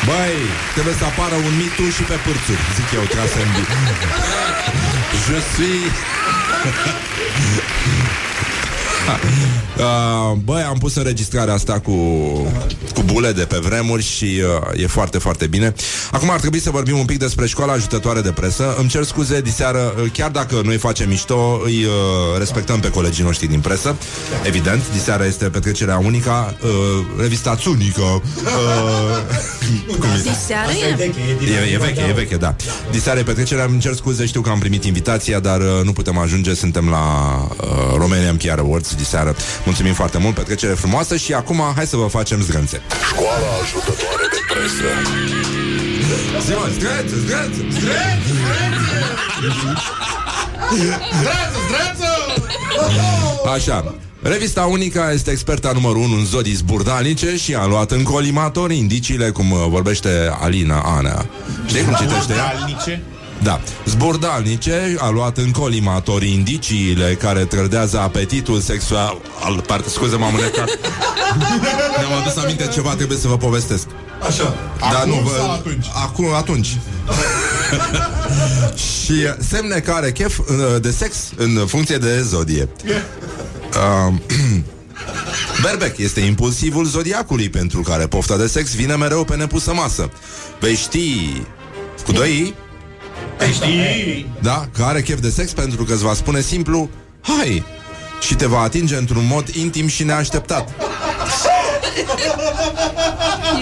Băi, trebuie să apară un mitu și pe pârțuri, zic eu, trase în Je suis... Uh, băi, am pus înregistrarea asta cu, cu bule de pe vremuri și uh, e foarte, foarte bine. Acum ar trebui să vorbim un pic despre școala ajutătoare de presă. Îmi cer scuze, diseară, uh, chiar dacă noi facem mișto, îi uh, respectăm pe colegii noștri din presă. Evident, diseară este petrecerea unica, uh, revista Țunica. Uh, cum e? Diseară Asta e e? veche, e din E, e veche, e veche, da. Diseară e petrecerea, îmi cer scuze, știu că am primit invitația, dar uh, nu putem ajunge, suntem la uh, Romanian PR Awards diseară. Mulțumim foarte mult, petrecere frumoasă și acum hai să vă facem zgânțe. Școala ajutătoare de presă. Zi-mă, zgânțe, zgânțe, Zdreață, zdreață! Așa. Revista Unica este experta numărul 1 în zodii zburdalnice și a luat în colimator indiciile cum uh, vorbește Alina Ana. Știi cum citește ea? Alnice. Da. Zburdalnice a luat în colimator indiciile care trădează apetitul sexual. Al, parte, scuze, m-am înecat. Mi-am adus aminte ceva, trebuie să vă povestesc. Așa. Da, Acum nu, vă, sau atunci? Acum, atunci. și uh, semne care chef uh, de sex în funcție de zodie. Uh, Berbec este impulsivul zodiacului pentru care pofta de sex vine mereu pe nepusă masă. Vei ști cu doi i, Știi? da, că are chef de sex pentru că îți va spune simplu Hai! Și te va atinge într-un mod intim și neașteptat.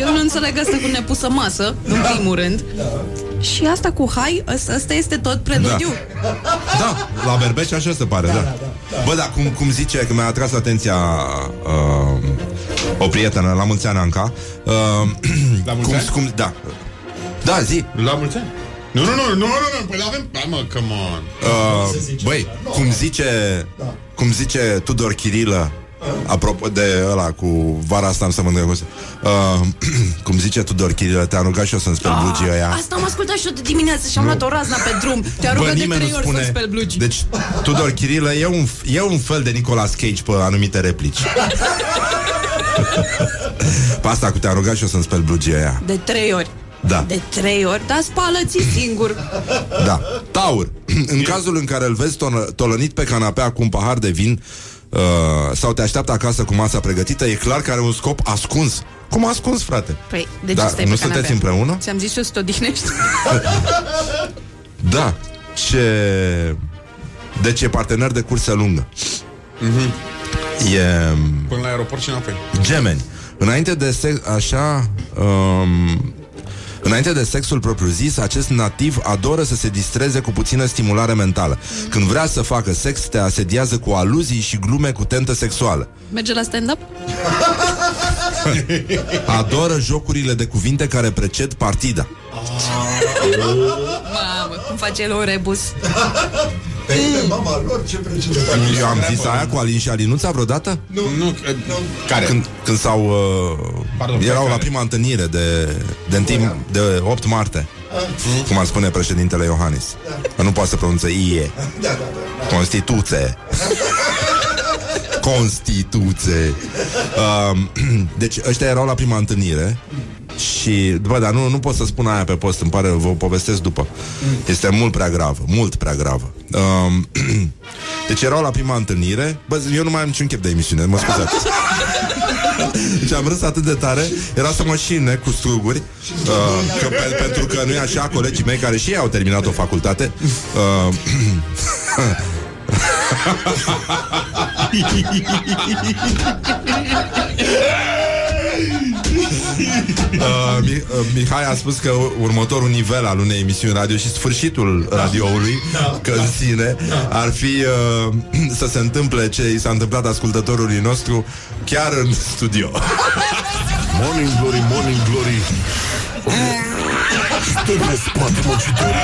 Eu nu înțeleg asta cu nepusă masă, în primul rând. Și asta cu hai, ăsta, ăsta este tot preludiu. Da, la berbeci așa se pare, da. Bă, da, cum, cum zice, că mi-a atras atenția uh, o prietenă, la mulți ani, Anca. Uh, La mulți cum, ani? cum, da. Da, zi. La mulți ani. Nu, nu, nu, nu, nu, nu, păi avem... Hai mă, come on. Uh, se zice băi, asta. Nu. cum zice, Da. cum zice Tudor Chirilă, apropo de ăla cu vara asta am să mândră cu uh, cum zice Tudor Chirilă, te-am rugat și eu să-mi speli blugii ăia. Ah, Asta am ascultat și eu de dimineață și am luat o razna pe drum. Te-a rugat de trei ori să speli blugi. Deci, Tudor Chirilă e un, e un fel de Nicolas Cage pe anumite replici. pe asta cu te-am rugat și eu să-mi speli blugii ăia. De trei ori. Da. De trei ori, dar spală-ți singur. Da. Taur. în cazul în care îl vezi ton- tolănit pe canapea cu un pahar de vin uh, sau te așteaptă acasă cu masa pregătită, e clar că are un scop ascuns. Cum ascuns, frate? Păi, de ce Da, stai nu pe sunteți canapea? împreună? Ți-am zis eu să te odihnești. Da. Ce... Deci e partener de cursă lungă. E... Până la aeroport și înapoi. Gemeni. Înainte de sex, așa, um, înainte de sexul propriu-zis, acest nativ adoră să se distreze cu puțină stimulare mentală. Când vrea să facă sex, te asediază cu aluzii și glume cu tentă sexuală. Merge la stand-up? Adoră jocurile de cuvinte care preced partida. Mamă, cum face el o rebus. Pe pe mama lor ce precedent. Eu am zis aia cu Alin și Alinuța vreodată? Nu, Nu, uh, care? Când, când s-au... Uh, Pardon, erau care? la prima întâlnire de, de, în timp, de 8 martie. Cum ar spune președintele Iohannis. Că Nu poate să pronunțe IE. Da, da, da. Constituție. Constituție. Um, deci ăștia erau la prima întâlnire și, bă, dar nu, nu pot să spun aia pe post, îmi pare, vă povestesc după. Este mult prea gravă, mult prea gravă. Um, deci erau la prima întâlnire, bă, eu nu mai am niciun chef de emisiune, mă scuzați. Deci am râs atât de tare Era să mașină cu struguri uh, că, pe, Pentru că nu e așa Colegii mei care și ei au terminat o facultate uh, Uh, Mi- uh, Mihai a spus că următorul nivel al unei emisiuni radio și sfârșitul radioului, că în sine, ar fi uh, să se întâmple ce i s-a întâmplat ascultătorului nostru chiar în studio. Morning Glory, Morning Glory. Stă pe spate muncitor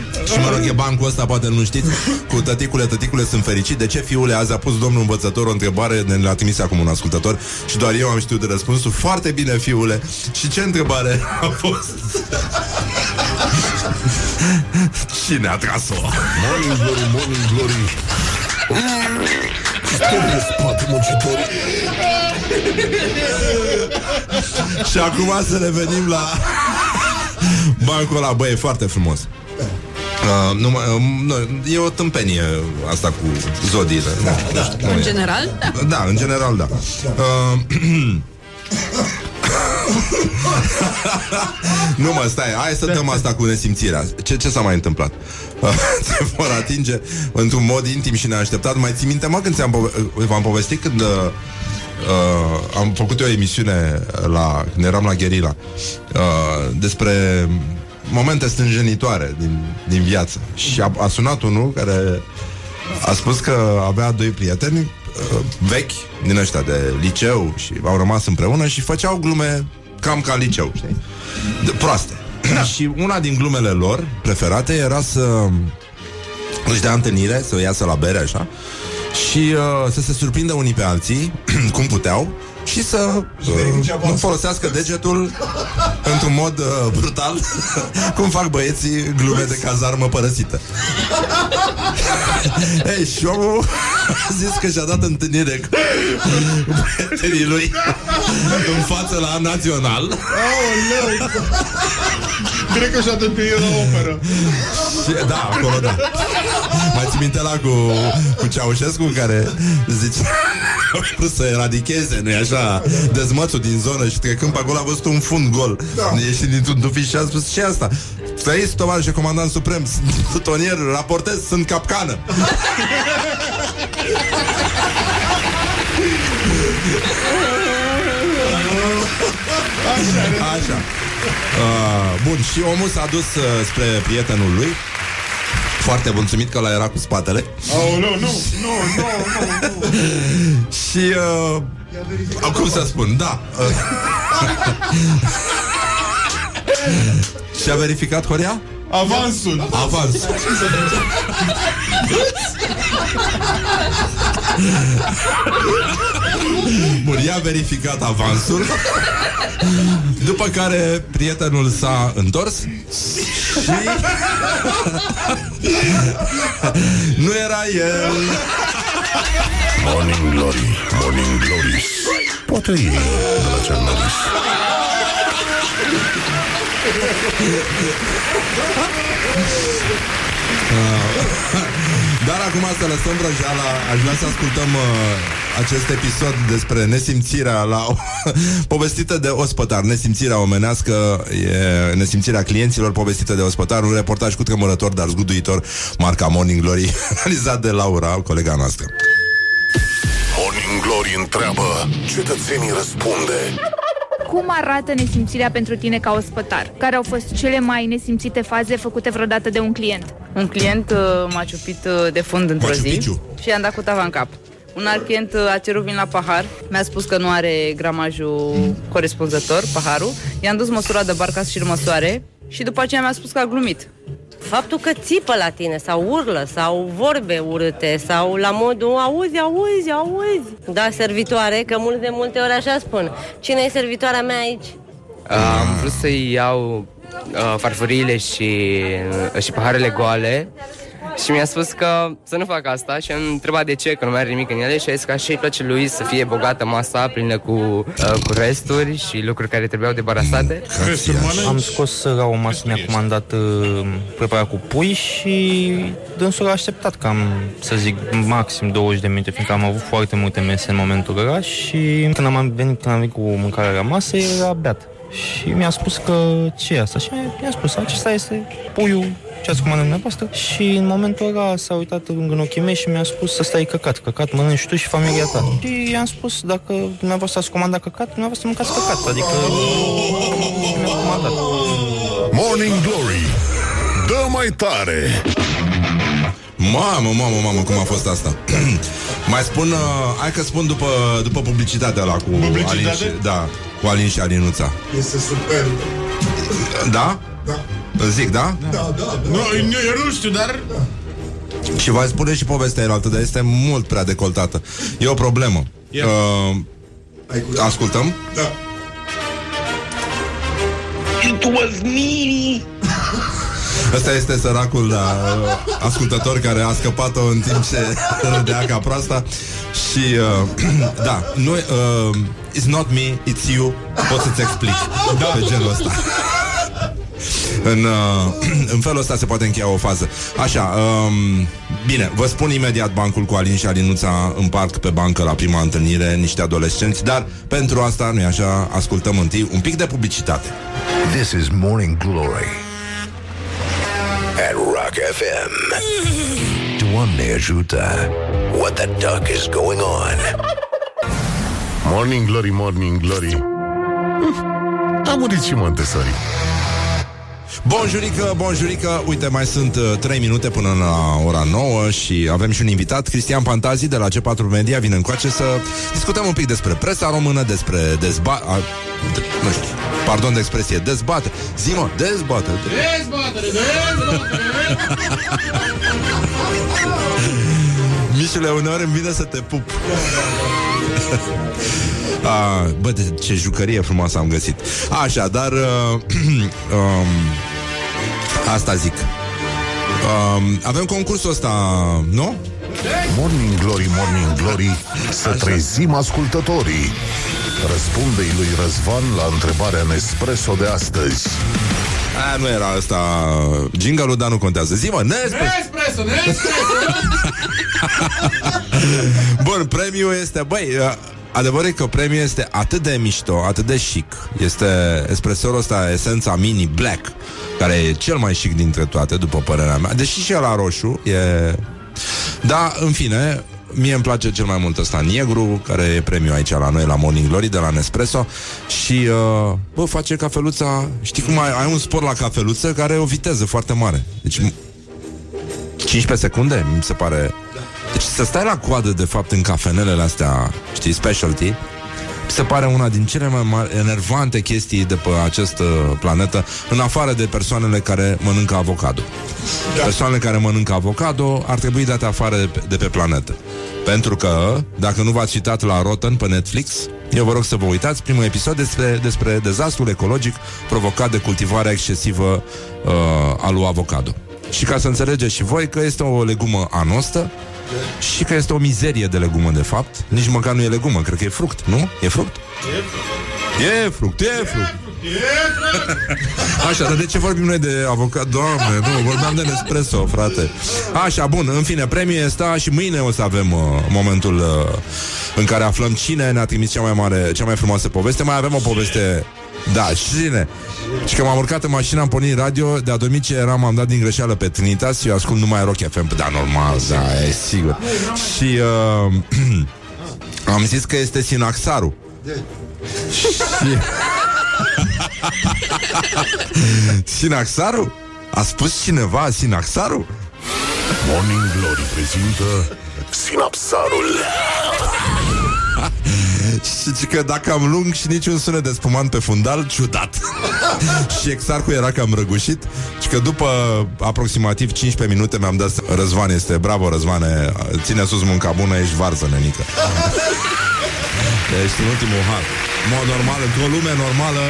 Și mă rog, e bancul ăsta, poate nu știți Cu tăticule, tăticule, sunt fericit. De ce, fiule, azi a pus domnul învățător o întrebare? Ne l-a trimis acum un ascultător Și doar eu am știut de răspunsul. Foarte bine, fiule. Și ce întrebare a fost? Cine a tras-o? Morning Glory, Morning Glory. Stă pe spate muncitor Și acum să revenim la Bancul ăla, băi, e foarte frumos Uh, nu, mai- uh, nu, e o tâmpenie asta cu zodiile. Da, da, În general, da. Da, în general, da. Uh, nu mă, stai, hai să dăm asta cu nesimțirea. Ce, ce s-a mai întâmplat? Uh, Se vor atinge într-un mod intim și neașteptat. Mai ții minte, mă, când ți-am pove- uh, v-am povestit când uh, uh, am făcut eu o emisiune la, când eram la Gherila uh, despre momente stânjenitoare din, din viață. Și a, a sunat unul care a spus că avea doi prieteni uh, vechi din ăștia de liceu și au rămas împreună și făceau glume cam ca liceu, știi? De, proaste. și una din glumele lor preferate era să își dea întâlnire, să iasă la bere așa și uh, să se surprindă unii pe alții cum puteau și să uh, nu folosească degetul într-un mod uh, brutal cum fac băieții glume de cazarmă părăsită. Ei, și omul a zis că și-a dat întâlnire cu prietenii lui în față la Național Cred că și-a întâlnit la operă. și, Da, acolo da Mai ți minte la cu, cu Ceaușescu Care zice Au vrut să eradicheze, nu-i așa Dezmățul din zonă și trecând pe acolo A văzut un fund gol da. Ieșind dintr-un tufiș și a spus ce asta? Trăiți, tovarășe comandant suprem Sunt plutonier, raportez, sunt capcană Așa uh, Bun, și omul s-a dus uh, spre prietenul lui Foarte mulțumit că la era cu spatele Oh, nu, nu, nu, nu, nu, nu. Și uh, Cum să spun, da uh, Și a verificat Horia? Avansul. Avans Bun, i-a verificat avansul După care prietenul s-a întors Și Nu era el Morning Glory, Morning Glory Poate ei de la Cernovis Dar acum să lăsăm vrăjeala. Aș vrea să ascultăm uh, acest episod despre nesimțirea la povestită de ospătar. Nesimțirea omenească e nesimțirea clienților povestită de ospătar. Un reportaj cu tremurător, dar zguduitor, marca Morning Glory, realizat de Laura, colega noastră. Morning Glory întreabă Cetățenii răspunde Cum arată nesimțirea pentru tine ca ospătar? Care au fost cele mai nesimțite faze făcute vreodată de un client? Un client uh, m-a ciupit uh, de fund într-o Machu zi Picchu. și i-am dat cu tava în cap. Un alt client uh, a cerut vin la pahar, mi-a spus că nu are gramajul corespunzător, paharul. I-am dus măsura de bar ca să și-l măsoare și după aceea mi-a spus că a glumit. faptul că țipă la tine sau urlă sau vorbe urâte sau la modul auzi, auzi, auzi. Da, servitoare, că mult de multe ori așa spun. Cine e servitoarea mea aici? Am vrut să-i iau uh, farfuriile și, uh, și paharele goale și mi-a spus că să nu fac asta și am întrebat de ce, că nu mai are nimic în ele și a zis că așa îi place lui să fie bogată masa plină cu, uh, cu resturi și lucruri care trebuiau debarasate. Am scos la o masă, mi-a comandat uh, preparat cu pui și dânsul a așteptat cam, să zic, maxim 20 de minute, fiindcă am avut foarte multe mese în momentul ăla și când am venit, când am venit cu mâncarea la masă, el era beat. Și mi-a spus că ce e asta? Și mi-a spus, acesta este puiul ce ați comandat dumneavoastră și în momentul ăla s-a uitat în ochii mei și mi-a spus să stai căcat, căcat mănânci tu și familia ta. Și i-am spus, dacă dumneavoastră ați comandat căcat, dumneavoastră mâncați căcat, adică mi-a comandat. Morning Glory Dă mai tare Mamă, mamă, mamă, cum a fost asta Mai spun, uh, hai că spun după, după publicitatea la cu Publicitate? Alin și, Da, cu Alin și Alinuța Este superb. Da? Da. Îl zic, da? Da, da, da. Nu, eu nu știu, dar... Și vă spune și povestea altă, dar este mult prea decoltată. E o problemă. Ia. Uh, ascultăm? Da. It was me. Ăsta este săracul da, ascultător care a scăpat-o în timp ce râdea ca proasta Și uh, da, nu, uh, It's not me, it's you Pot să-ți explic da. Pe genul ăsta în, uh, în felul ăsta se poate încheia o fază Așa, um, bine, vă spun imediat bancul cu Alin și Alinuța în parc pe bancă la prima întâlnire, niște adolescenți Dar pentru asta, nu așa, ascultăm întâi un pic de publicitate This is Morning Glory at Rock FM. Doamne ajută! What the duck is going on? Morning Glory, Morning Glory Am murit și Montessori Bonjurică, bonjurică. Uite, mai sunt uh, 3 minute până la ora 9 Și avem și un invitat Cristian Pantazi de la C4 Media. Vine încoace să discutăm un pic despre presa română Despre dezba... A, de, nu știu, pardon de expresie Dezbate, zi-mă, dezbate Dezbatere, dezbatere! Mișule, uneori îmi vine să te pup. A, bă, de ce jucărie frumoasă am găsit. Așa, dar uh, um, Asta zic. Um, Avem concursul ăsta, nu? Morning Glory, Morning Glory Să trezim ascultătorii. Răspunde-i lui Răzvan la întrebarea Nespresso de astăzi A, nu era asta Jingle-ul, dar nu contează Zi-mă, Nespresso Nespresso, Nespresso! Bun, premiul este, băi, uh, adevărul e că premiul este atât de mișto, atât de chic. Este espresorul ăsta, esența mini black, care e cel mai chic dintre toate, după părerea mea. Deși și la roșu e... Da, în fine, mie îmi place cel mai mult ăsta negru, care e premiul aici la noi, la Morning Glory, de la Nespresso. Și, uh, bă, face cafeluța... Știi cum ai, ai un spor la cafeluță care are o viteză foarte mare. Deci 15 secunde, mi se pare... Deci să stai la coadă, de fapt, în cafenelele astea, știi, specialty, mi se pare una din cele mai mari, enervante chestii de pe această planetă, în afară de persoanele care mănâncă avocado. Da. Persoanele care mănâncă avocado ar trebui date afară de pe, de pe planetă. Pentru că, dacă nu v-ați citat la Rotten pe Netflix, eu vă rog să vă uitați primul episod despre, despre dezastrul ecologic provocat de cultivarea excesivă uh, a lui avocado. Și ca să înțelegeți și voi că este o legumă anostă și că este o mizerie de legumă, de fapt. Nici măcar nu e legumă, cred că e fruct, nu? E fruct? E fruct, e fruct. Așa, dar de ce vorbim noi de avocat? Doamne, nu, vorbeam de Nespresso, frate. Așa, bun, în fine, premiul este și mâine o să avem uh, momentul uh, în care aflăm cine ne-a trimis cea mai mare, cea mai frumoasă poveste. Mai avem o poveste da, și cine? Și că m-am urcat în mașină, am pornit radio De adormit eram, am dat din greșeală pe Trinitas Și eu ascult numai Rock FM Da, normal, da, e sigur Și uh, am zis că este Sinaxaru Și... Sinaxaru? A spus cineva Sinaxaru? Morning Glory prezintă Sinapsarul și zice că dacă am lung și niciun sunet de spumant pe fundal, ciudat. și exarcul era cam răgușit și că după aproximativ 15 minute mi-am dat seama, Răzvan este, bravo Răzvane, ține sus munca bună, ești varză, nenică. Ești în ultimul har. În mod normal, într-o lume normală,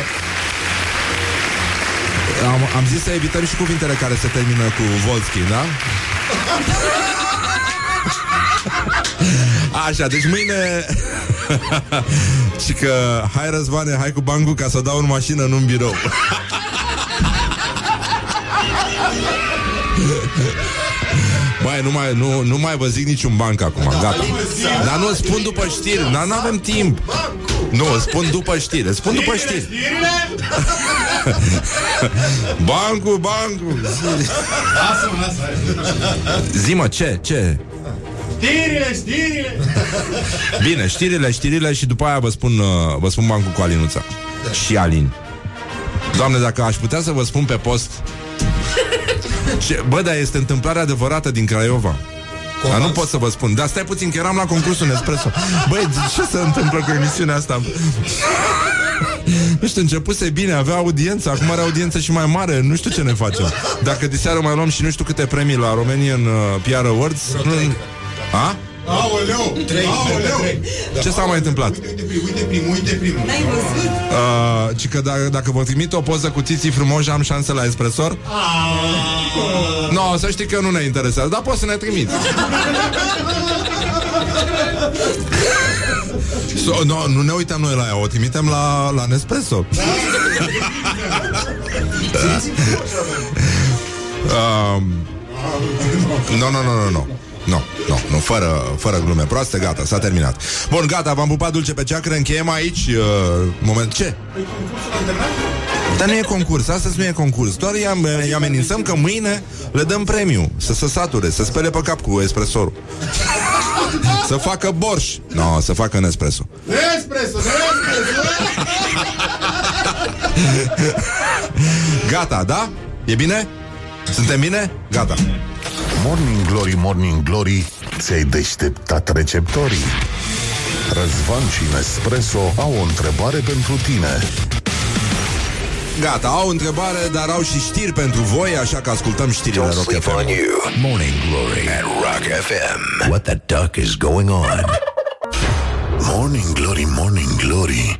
am, am zis să evităm și cuvintele care se termină cu Volski, da? Așa, deci mâine Și că Hai răzvane, hai cu bancul Ca să dau în mașină, nu în birou. Băi, nu mai, nu, nu mai vă zic niciun banc acum, gata. Dar nu, spun după știri, dar nu avem timp. Nu, spun după știri, spun după știri. Bancul, bancul Lasă-mă, lasă Zi-mă, ce, ce? Știrile, știrile. Bine, știrile, știrile și după aia vă spun, uh, vă spun bancul cu Alinuța Și Alin. Doamne, dacă aș putea să vă spun pe post ce, Bă, dar este întâmplarea adevărată din Craiova. Dar nu pot să vă spun. Dar stai puțin că eram la concursul Nespresso. Băi, ce se întâmplă cu emisiunea asta? Nu știu, începuse bine, avea audiență Acum are audiență și mai mare Nu știu ce ne facem. Dacă diseară mai luăm și nu știu câte premii La Romanian uh, PR Awards nu... A? Aoleu, aoleu! Ce s-a mai întâmplat? Uite primul, uite primul, uite primul. N-ai văzut? Uh, ci că dacă, dacă vă trimit o poză cu țiții frumoși Am șanse la espresor? Nu, no, să știi că nu ne interesează Dar poți să ne trimiți. So, no, Nu ne uităm noi la ea O trimitem la, la Nespresso. Um, Nu, nu, nu, nu, nu nu, nu, nu, fără, fără glume proaste, gata, s-a terminat. Bun, gata, v-am pupat dulce pe ceacră, încheiem aici uh, moment. Ce? Dar nu e concurs, astăzi nu e concurs Doar i-am, îi amenințăm că mâine le dăm premiu Să se sature, să spele pe cap cu espresorul Să facă borș Nu, no, să facă Nespresso Nespresso, Nespresso Gata, da? E bine? Suntem bine? Gata Morning Glory, Morning Glory Ți-ai deșteptat receptorii Răzvan și Nespresso au o întrebare pentru tine Gata, au o întrebare, dar au și știri pentru voi, așa că ascultăm știrile Don't Rock sleep FM. on you. Morning Glory at Rock FM. What the duck is going on? Morning Glory, Morning Glory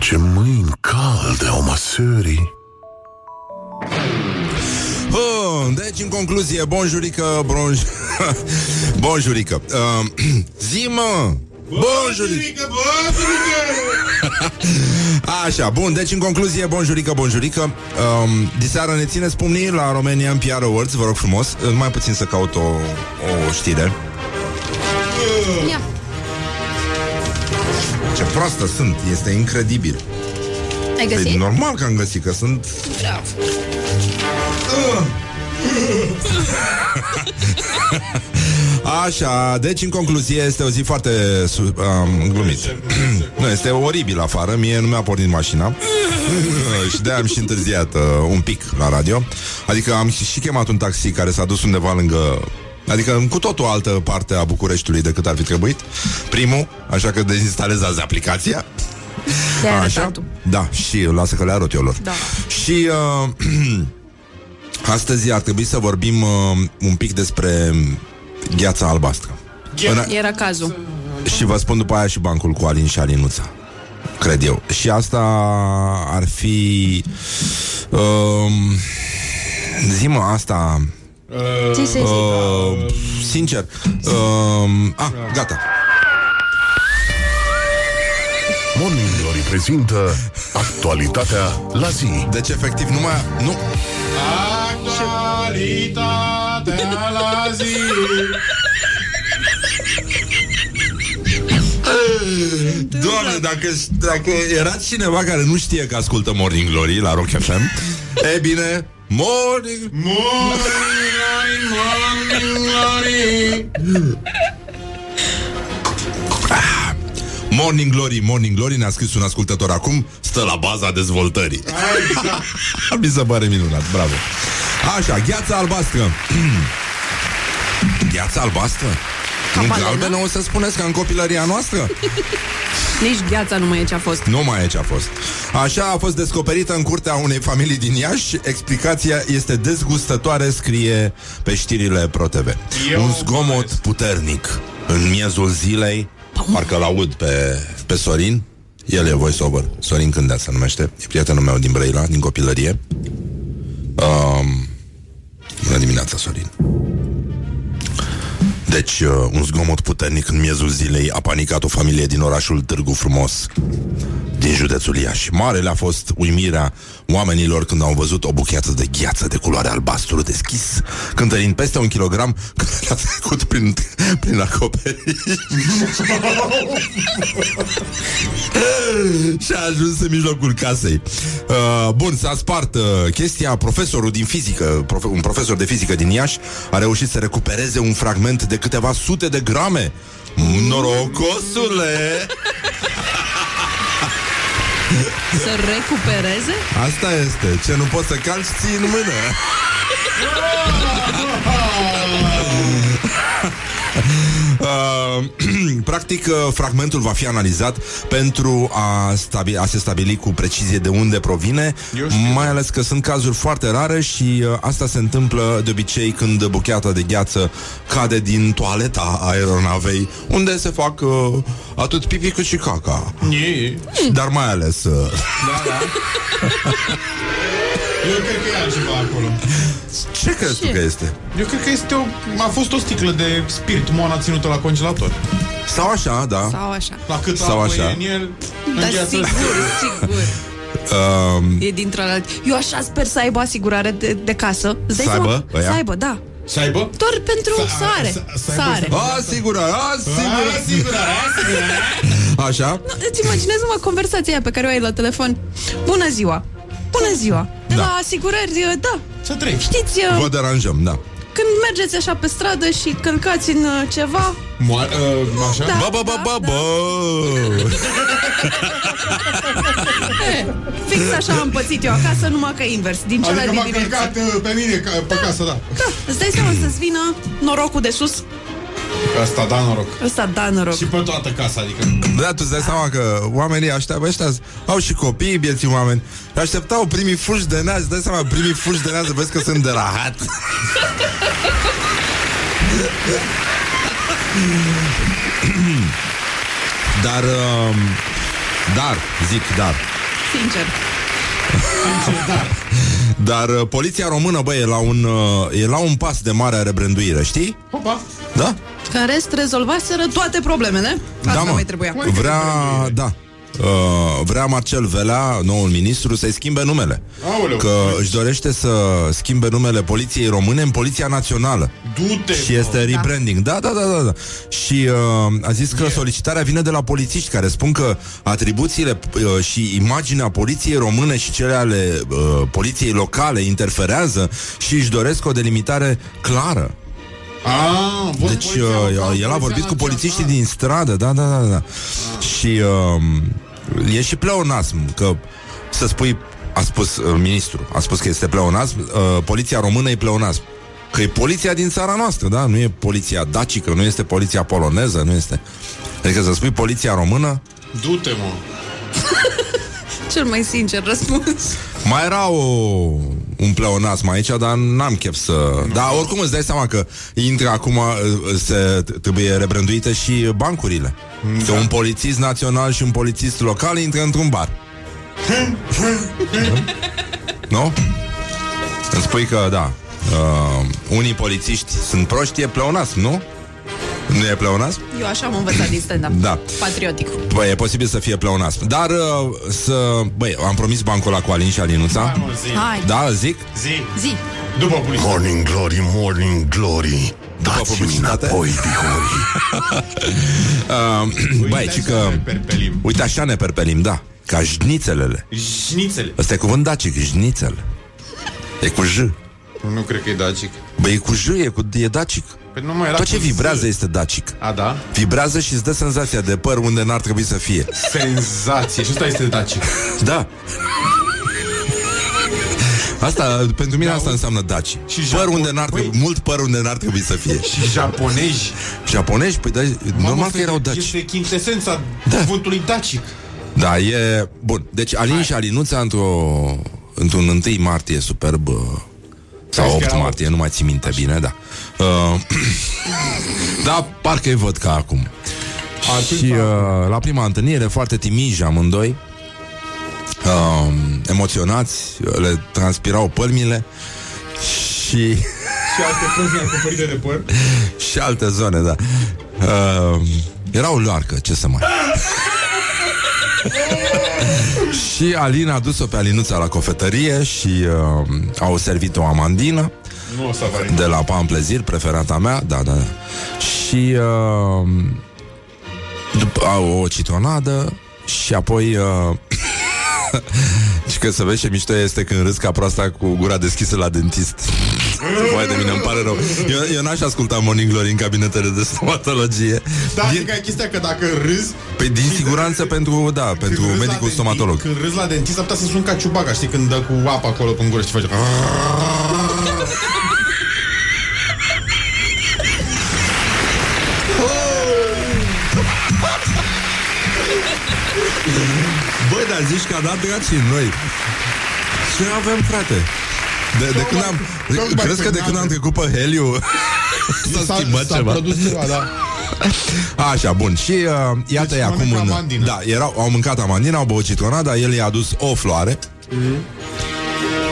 Ce mâini calde au măsării Bun, deci în concluzie, bonjurică, bronj... bonjurică. Uh, zi, mă! Bonjurică! Așa, bun, deci în concluzie, bonjurică, bonjurică. Um, diseară ne țineți pumnii la Romanian PR Awards, vă rog frumos. Mai puțin să caut o, o știre. Ia. Ce proastă sunt, este incredibil. Ai Păi, găsit? normal că am găsit, că sunt... Bravo. Așa, deci în concluzie este o zi foarte su- um, glumit. nu, este oribil afară, mie nu mi-a pornit mașina și de-aia am și întârziat uh, un pic la radio. Adică am și, și chemat un taxi care s-a dus undeva lângă Adică în cu totul altă parte a Bucureștiului decât ar fi trebuit Primul, așa că dezinstalezați aplicația Te-ai Așa? arătat tu. Da, și lasă că le arăt eu lor Da. Și uh, astăzi ar trebui să vorbim uh, un pic despre gheața albastră. În- Era cazul. și vă spun după aia și bancul cu Alin și Alinuța. Cred eu. Și asta ar fi... Um, zi-mă, asta... Zi, zi, zi. Uh, sincer. Um, ah, gata. Morning Glory prezintă actualitatea la zi Deci, efectiv, nu mai... Nu, Actualitatea la zi. Doamne, dacă, dacă era cineva care nu știe că ascultă Morning Glory la Rock FM, e bine, Morning... Morning glory, morning glory Morning Glory, Morning Glory Ne-a scris un ascultător acum Stă la baza dezvoltării Mi se pare minunat, bravo Așa, gheața albastră Gheața albastră? Nu balenă? galbenă o să spuneți ca în copilăria noastră? Nici gheața nu mai e ce a fost. Nu mai e ce a fost. Așa a fost descoperită în curtea unei familii din Iași. Explicația este dezgustătoare, scrie pe știrile ProTV. Eu Un zgomot puternic în miezul zilei. Parcă l-aud pe, pe Sorin. El e voiceover. Sorin Cândea se numește. E prietenul meu din Brăila, din copilărie. Um, bună dimineața, Sorin. Deci, uh, un zgomot puternic în miezul zilei a panicat o familie din orașul Târgu Frumos, din județul Iași. Marele a fost uimirea oamenilor când au văzut o bucheată de gheață de culoare albastru deschis, cântărind peste un kilogram care le-a trecut prin, prin acoperiș. și a ajuns în mijlocul casei. Uh, bun, s-a spart uh, chestia. Profesorul din fizică, profe- un profesor de fizică din Iași, a reușit să recupereze un fragment de câteva sute de grame. Norocosule! Să recupereze? Asta este. Ce nu poți să calci, ții în mână. practic, uh, fragmentul va fi analizat pentru a, stabi- a se stabili cu precizie de unde provine, mai ales că sunt cazuri foarte rare și uh, asta se întâmplă de obicei când bucheata de gheață cade din toaleta aeronavei, unde se fac uh, atât pipi cât și caca. E. Dar mai ales... Uh, Da, da. Eu cred că e altceva acolo. ce crezi tu că este? Eu cred că este o... A fost o sticlă de spirit moana ținută la congelator. Sau așa, da. Sau așa. La cât Sau apă așa. e în el, Da, îngheață. sigur, sigur. Um, E dintr-o altă... Eu așa sper să aibă asigurare de, de casă. Îți dai Să seama? aibă, ăia? Să aibă, da. Să aibă? Doar pentru Să- sare. să- să aibă- Sare. A, sigur, a, sigur. A, sigur, a, sigur. Așa? Nu, Îți imaginezi numai conversația aia pe care o ai la telefon. Bună ziua! Bună ziua! De Da. la asigurări, da. Să treci. Știți, uh, Vă deranjăm, da. când mergeți așa pe stradă și călcați în uh, ceva, Moa- uh, așa? Da. Bă, bă, bă, bă, bă! e, fix așa am pățit eu acasă, numai că invers, din Adică celălalt m-a din direcție. călcat uh, pe mine ca, pe casă, da. Da, îți dai seama să-ți vină norocul de sus? Asta, da, noroc. Ăsta da noroc. Și pe toată casa, adică. Da, tu îți dai seama că oamenii așteaptă, ăștia au și copii, bieții oameni. Așteptau primii fulgi de neaz, îți dai seama, primii fulgi de neaz, vezi că sunt de rahat. Dar, um, dar, zic dar, Sincer. dar uh, poliția română, băi, e la un, uh, e la un pas de mare rebranduire, știi? Hopa. Da? Că în rest rezolvaseră toate problemele. Asta da, mă. mai trebuia. Vrea, da. Uh, vrea Marcel Velea, noul ministru, să-i schimbe numele. Aoleu. Că își dorește să schimbe numele Poliției Române în Poliția Națională. Du-te, Și este rebranding. Da, da, da, da. da. Și uh, a zis că solicitarea vine de la polițiști care spun că atribuțiile uh, și imaginea poliției române și cele ale uh, poliției locale interferează și își doresc o delimitare clară. Ah, vor Deci poliția uh, locală, el a poliția vorbit cu națională. polițiștii din stradă, da, da, da, da. Și uh, e și pleonasm, că să spui, a spus uh, ministru, a spus că este pleonasm, uh, poliția română e pleonasm. Că e poliția din țara noastră, da? Nu e poliția dacică, nu este poliția poloneză, nu este... Adică să spui poliția română, Du-te, mă. Cel mai sincer răspuns. mai era o, un pleonasm aici, dar n-am chef să... Dar oricum îți dai seama că intră acum, uh, se, trebuie rebranduite și bancurile. Da. Că un polițist național și un polițist local intră într-un bar. nu? Îmi spui că, da, uh, unii polițiști sunt proști, e pleonasm, nu? Nu e pleonasm? Eu așa am învățat din stand-up. Da. Patriotic. Băi, e posibil să fie pleonasm. Dar uh, să... Băi, am promis bancul ăla cu Alin și Alinuța. Hai, mă, zi. Hai. Da, zic? Zi. Zi. După poliție. Morning Glory, Morning Glory Dați-mi publicitate? înapoi, dihori Uh, băi, ci că... Ne perpelim. Uite, așa ne perpelim, da. Ca jnițelele. Șnițele. Ăsta e cuvânt dacic, jnițel. E cu J. Nu cred că e dacic. Băi, e cu J, e, cu, e dacic. Păi nu mai era Tot ce cu Z. vibrează este dacic. A, da? Vibrează și îți dă senzația de păr unde n-ar trebui să fie. Senzație. Și ăsta este dacic. Da. Asta, pentru mine asta înseamnă daci. Și păr Japon- unde n-ar trebui, mult păr unde n-ar trebui să fie. Și japonezi. Japonezi? Păi da, normal că erau daci. Este chintesența da. cuvântului dacic. Da, e... Bun, deci Alin și Alinuța într-o, într-un 1 martie superb uh, sau Crezi că 8 era martie, nu mai țin minte bine, da. Uh, da, parcă îi văd ca acum. Și uh, la prima întâlnire, foarte timiji amândoi, uh, emoționați, le transpirau pălmile și... Și alte părți acoperite de păr. și alte zone, da. Uh, era o loarcă, ce să mai... și Alina a dus-o pe Alinuța la cofetărie și uh, au servit o amandină Nu o să apară. de la Pan Plezir, preferata mea, da, da, da. Și uh, după, au o citronadă și apoi uh, și că să vezi ce mișto este când râzi ca proasta cu gura deschisă la dentist. Vai de mine, îmi pare rău. Eu, eu n-aș asculta Morning Glory în cabinetele de stomatologie. Da, din... că ai chestia că dacă râzi Păi din siguranță pentru, da, pentru când râzi la medicul dentist- stomatolog. Când râzi la dentist, ar putea să suni ca ciubaga, știi, când dă cu apă acolo pe gură și face... Băi, dar zici că a dat dracii în noi. Ce avem, frate? De, de când am... tocmai Crezi că de când când am am- trecut pe heliu S-a schimbat s-a ceva? produs ceva, da. Așa, bun. Și uh, iată Deci acum mănâncă în... amandină. Da, erau, au mâncat amandina, au băut citronada, el i-a adus o floare.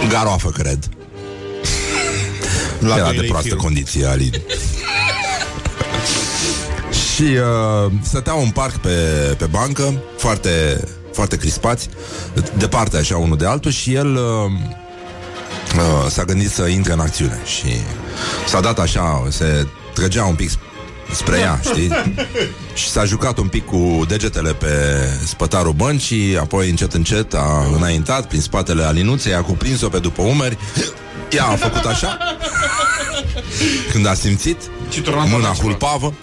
Garoafă, cred. La Era doi de lei proastă kilul. condiție, Alin. și uh, stăteau în parc pe, pe bancă, foarte, foarte crispați, departe așa unul de altul și el uh, uh, s-a gândit să intre în acțiune și s-a dat așa, se trăgea un pic spre ea, știi? Și s-a jucat un pic cu degetele pe spătarul băncii, apoi încet încet a înaintat prin spatele alinuței, a cuprins-o pe după umeri, ea a făcut așa, când a simțit, Citronada mâna la ceva. hulpavă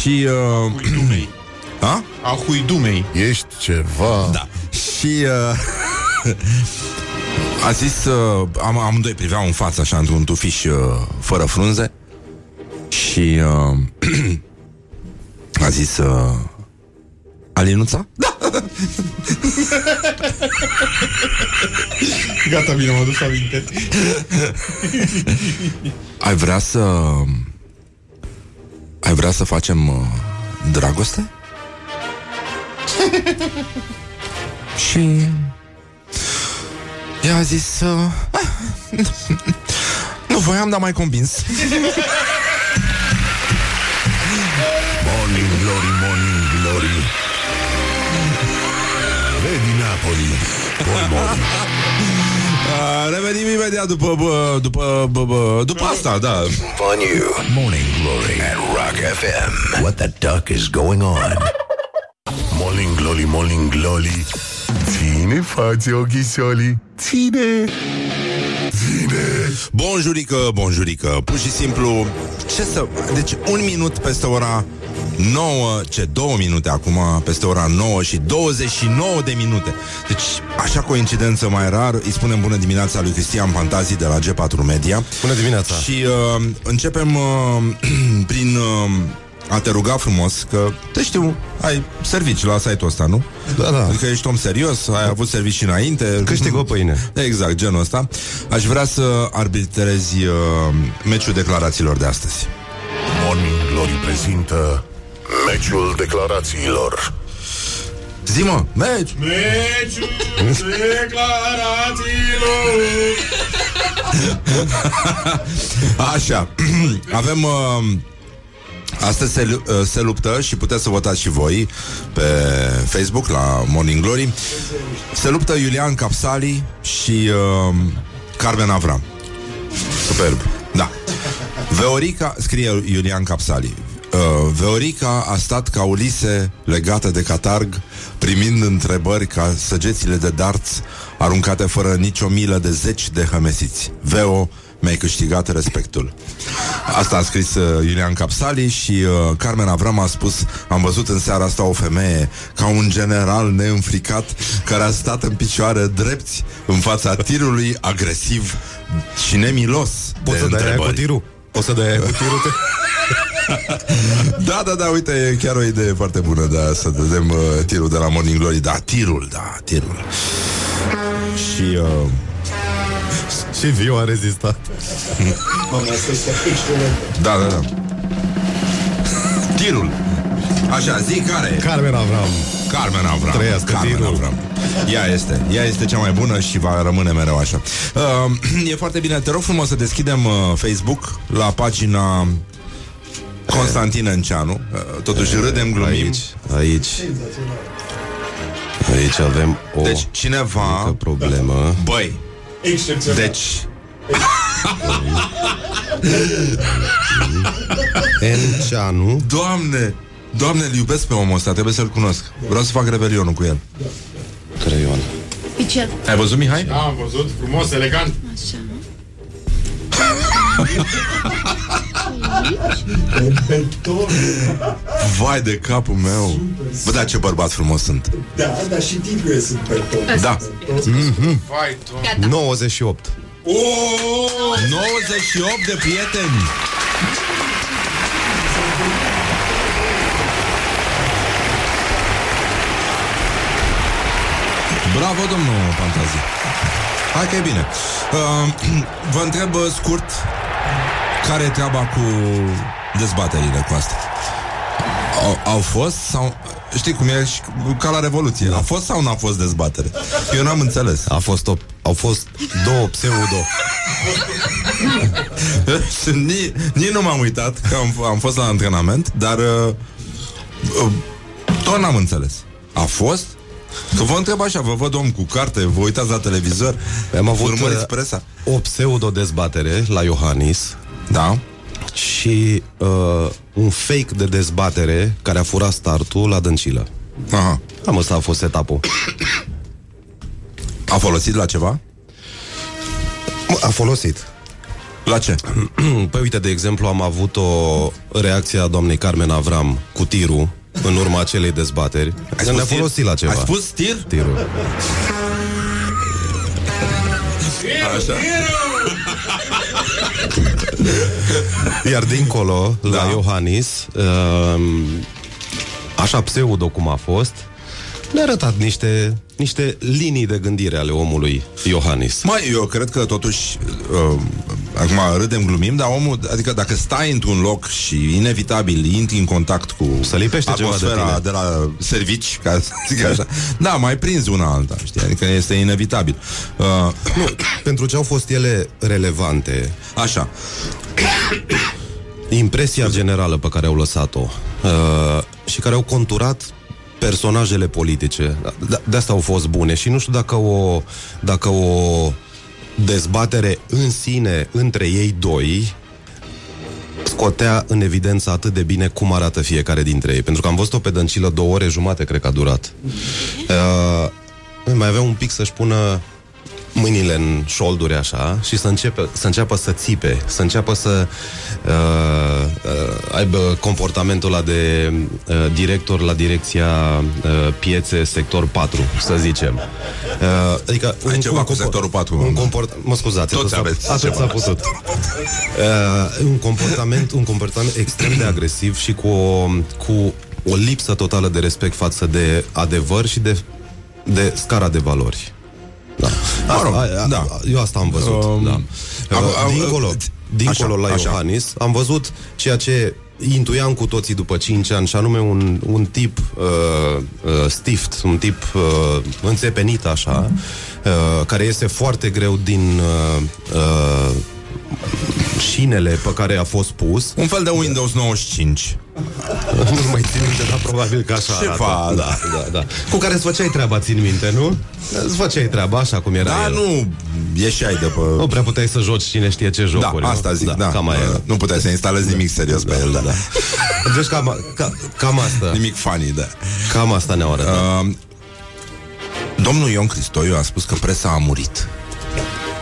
și... Uh, Huidumei. a? A huidumei. Ești ceva... Da. Și uh, a zis, uh, am, amândoi priveau în față așa într-un tufiș uh, fără frunze și uh, a zis uh, Alinuța? Da! Gata, bine, m-am dus aminte. Ai vrea să... Ai vrea să facem uh, dragoste? și... Ea a zis... Uh, ah, nu voiam, dar mai convins. Morning Glory, Morning Glory Vedi Napoli Good morning Uh, revenim imediat după, bă, după, bă, bă, după asta, da. On you. Morning Glory at Rock FM. What the duck is going on? Morning Glory, Morning Glory Ține față ochișolii Ține. Ține. Bonjurică, bonjurică. Pur și simplu Ce să... Deci un minut peste ora 9, ce 2 minute acum Peste ora 9 și 29 de minute. Deci așa coincidență mai rar Îi spunem bună dimineața lui Cristian Pantazi De la G4 Media. Bună dimineața. Și uh, începem uh, Prin uh, a te ruga frumos Că, te știu, ai servici la site-ul ăsta, nu? Da, da. Adică ești om serios, ai avut servicii înainte. Câștig o pâine. Exact, genul ăsta. Aș vrea să arbitrezi uh, Meciul declarațiilor de astăzi. Morning Glory prezintă Meciul declarațiilor. Zi-mă, meci! Meciul declarațiilor. Așa. Avem uh, Astăzi se, lu- uh, se luptă și puteți să votați și voi Pe Facebook la Morning Glory. Se luptă Iulian Capsali Și uh, Carmen Avram. Superb. Da. Veorica, scrie Iulian Capsali uh, Veorica a stat ca Ulise legată de catarg Primind întrebări ca săgețile de darți Aruncate fără nicio milă de zeci de hămesiți. Veo, mi-ai câștigat respectul. Asta a scris uh, Iulian Capsali și uh, Carmen Avram a spus Am văzut în seara asta o femeie ca un general neînfricat care a stat în picioare drepți în fața tirului agresiv și nemilos Poți de să dai aia cu întrebări. tirul? Poți să dai aia cu tirul? Te... Da, da, da, uite, e chiar o idee foarte bună da, Să dăm uh, tirul de la Morning Glory Da, tirul, da, tirul Și uh, Și Viu a rezistat. Da, da, da Tirul Așa, zi care e? Carmen Avram. Carmen Avram Trăiască Carmen tirul. Avram Ea este, ea este cea mai bună și va rămâne mereu așa uh, E foarte bine, te rog frumos să deschidem uh, Facebook La pagina Constantin Înceanu uh, Totuși râdem, glumim Aici, aici. Aici avem o Deci cineva mică problemă. Băi Excepțional. Deci Enceanu. Doamne Doamne, îl iubesc pe omul ăsta, trebuie să-l cunosc Vreau să fac revelionul cu el Creion. Picel. Ai văzut, Mihai? Da, am văzut, frumos, elegant. Așa. Vai de capul meu Bă, da, ce bărbat frumos sunt Da, dar și tigre sunt pe tot. Da Mhm. Vai, doamne. 98. oh! 98 de prieteni Bravo, domnul Pantazi Hai că e bine uh, Vă întreb uh, scurt Care e treaba cu dezbaterile cu asta? Au, au fost sau... Știi cum e și ca la Revoluție A fost sau nu a fost dezbatere? Eu n-am înțeles A fost o, au fost două pseudo. nici, nici nu m-am uitat Că am, am fost la antrenament Dar uh, uh, Tot n-am înțeles A fost? Că vă întreb așa, vă văd om cu carte Vă uitați la televizor Am avut Urmăriți uh, presa o pseudo-dezbatere la Iohannis Da și uh, un fake de dezbatere care a furat startul la Dăncilă. Aha. Am ăsta a fost etapul. A folosit la ceva? A folosit. La ce? Păi uite, de exemplu, am avut o reacție a doamnei Carmen Avram cu tirul în urma acelei dezbateri. Ai Ne-a spus tir? folosit la ceva. Ai spus tir? Tirul. Așa. Iar dincolo, la Da. Iohannis, um, așa pseudo cum a fost, ne-a arătat niște, niște linii de gândire ale omului Iohannis. Mai, eu cred că totuși uh, Acum râdem, glumim Dar omul, adică dacă stai într-un loc Și inevitabil intri în contact cu Să lipește ceva de Atmosfera tine. de, la servici Ca să zic așa Da, mai prinzi una alta, știi? Adică este inevitabil uh, Nu, pentru ce au fost ele relevante, Așa impresia generală pe care au lăsat-o uh, și care au conturat personajele politice. De, de asta au fost bune și nu știu dacă o, dacă o dezbatere în sine între ei doi scotea în evidență atât de bine cum arată fiecare dintre ei. Pentru că am văzut-o pe Dăncilă două ore jumate, cred că a durat. Uh, mai avea un pic să-și pună mâinile în șolduri așa și să, începe, să înceapă să țipe, să înceapă să uh, uh, aibă comportamentul ăla de uh, director la direcția uh, piețe sector 4, să zicem. Uh, adică Ai ceva cu compor- sectorul 4, Un mă. comport, mă scuzați, Toți atât s-a- aveți atât ceva. s-a putut. Uh, un comportament, un comportament extrem de agresiv și cu o, cu o lipsă totală de respect față de adevăr și de, de scara de valori. Da. Mă rog, a, a, da. Eu asta am văzut. Um, da. am- Uh, am- dincolo, dincolo așa, la așa. Iohannis, am văzut ceea ce intuiam cu toții după 5 ani, și anume un, un tip uh, uh, stift, un tip uh, înțepenit așa, uh, care este foarte greu din uh, uh, șinele pe care a fost pus. Un fel de Windows 95 nu mai țin minte, dar probabil că așa Ceva, arată. da. da, da. Cu care îți făceai treaba, țin minte, nu? Îți făceai treaba așa cum era Da, el. nu ieșeai de pe... Nu prea puteai să joci cine știe ce Da, jocuri. nu? asta zic, da, Cam aia era. Nu puteai să instalezi nimic serios pe el, da. da. Deci cam, ca, cam asta. Nimic funny, da. Cam asta ne-au arătat. Uh, domnul Ion Cristoiu a spus că presa a murit.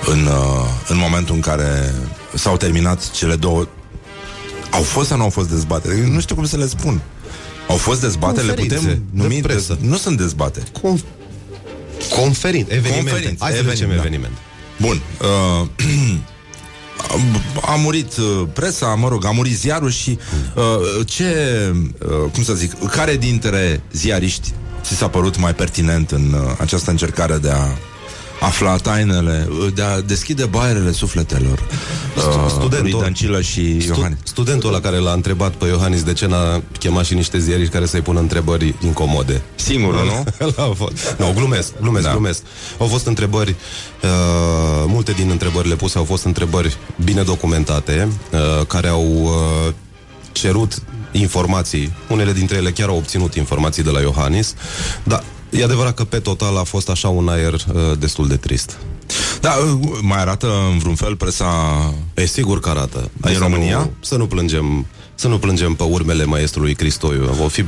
în, uh, în momentul în care s-au terminat cele două... Au fost sau nu au fost dezbateri? Eu Nu știu cum să le spun. Au fost dezbateri, le Conferințe putem de numi... presă. Dez... Nu sunt dezbateri. Conf... Conferințe, evenimente. Conferințe, Hai să eveniment, zicem da. eveniment. Bun. Uh, a murit uh, presa, mă rog, a murit ziarul și uh, ce, uh, cum să zic, care dintre ziariști ți s-a părut mai pertinent în uh, această încercare de a afla tainele, uh, de a deschide baierele sufletelor uh, studentul- lui Dancilă și Stu- Iohannis? Studentul ăla care l-a întrebat pe Iohannis de ce n-a chemat și niște ziariști care să-i pună întrebări incomode. Singurul, nu? Ăla a fost. Nu, glumesc, glumesc, da. glumesc. Au fost întrebări, uh, multe din întrebările puse au fost întrebări bine documentate, uh, care au uh, cerut informații. Unele dintre ele chiar au obținut informații de la Iohannis, dar e adevărat că pe total a fost așa un aer uh, destul de trist. Da, uh, mai arată în vreun fel presa... E sigur că arată. În să România? Nu, să nu plângem să nu plângem pe urmele maestrului Cristoiu. O fi,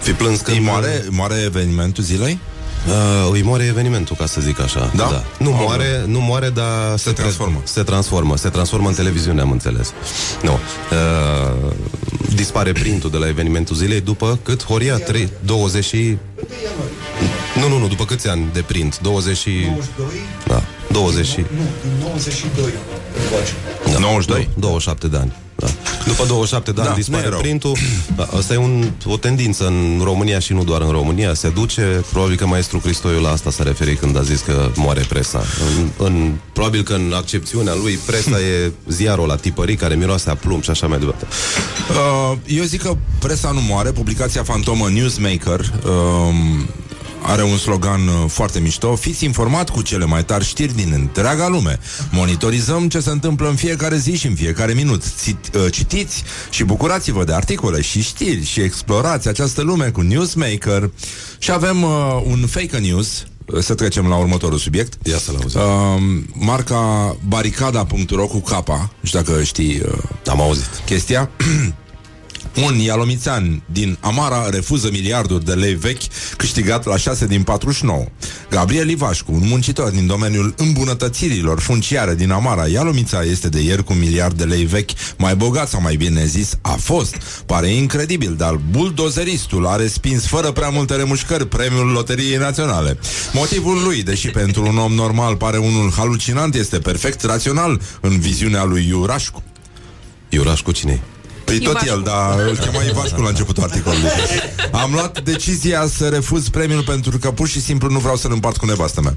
fi plâns că... Îi moare, moare evenimentul zilei? Uh, îi moare evenimentul, ca să zic așa. Da? Nu Oh, moare, nu moare, dar se, transformă. Se transformă. Se transformă în televiziune, am înțeles. Nu. Uh, dispare printul de la evenimentul zilei după cât? Horia? 3, 20 și... Nu, nu, nu, după câți ani de print? 20 și... 92? Da, 20 și... Nu, din 92 încoace. Da, 92? 27 de ani. Da. După 27 de ani Da, da, nu dispare e rău. printul. Da, asta e un, o tendință în România și nu doar în România. Se duce, probabil că maestru Cristoiu la asta s-a referit când a zis că moare presa. În, în, probabil că în accepțiunea lui presa e ziarul la tipării care miroase a plumb și așa mai departe. Uh, eu zic că presa nu moare. Publicația fantomă Newsmaker um, are un slogan uh, foarte mișto. Fiți informat cu cele mai tari știri din întreaga lume. Monitorizăm ce se întâmplă în fiecare zi și în fiecare minut. Cit, uh, citiți și bucurați-vă de articole și știri și explorați această lume cu Newsmaker. Și avem uh, un fake news Uh, să trecem la următorul subiect. Ia să-l auzim. Uh, marca baricada.ro cu capa, nu știu dacă știi uh, Am auzit. chestia. Un ialomițean din Amara refuză miliarduri de lei vechi câștigat la 6 din 49. Gabriel Ivașcu, un muncitor din domeniul îmbunătățirilor funciare din Amara, Ialomița este de ieri cu un miliard de lei vechi mai bogat sau mai bine zis a fost. Pare incredibil, dar buldozeristul a respins fără prea multe remușcări premiul Loteriei Naționale. Motivul lui, deși pentru un om normal pare unul halucinant, este perfect rațional în viziunea lui Iurașcu. Iurașcu cine Păi tot el, dar îl chema Ivașcu la începutul articolului. Am luat decizia să refuz premiul pentru că pur și simplu nu vreau să-l împart cu nevastă mea.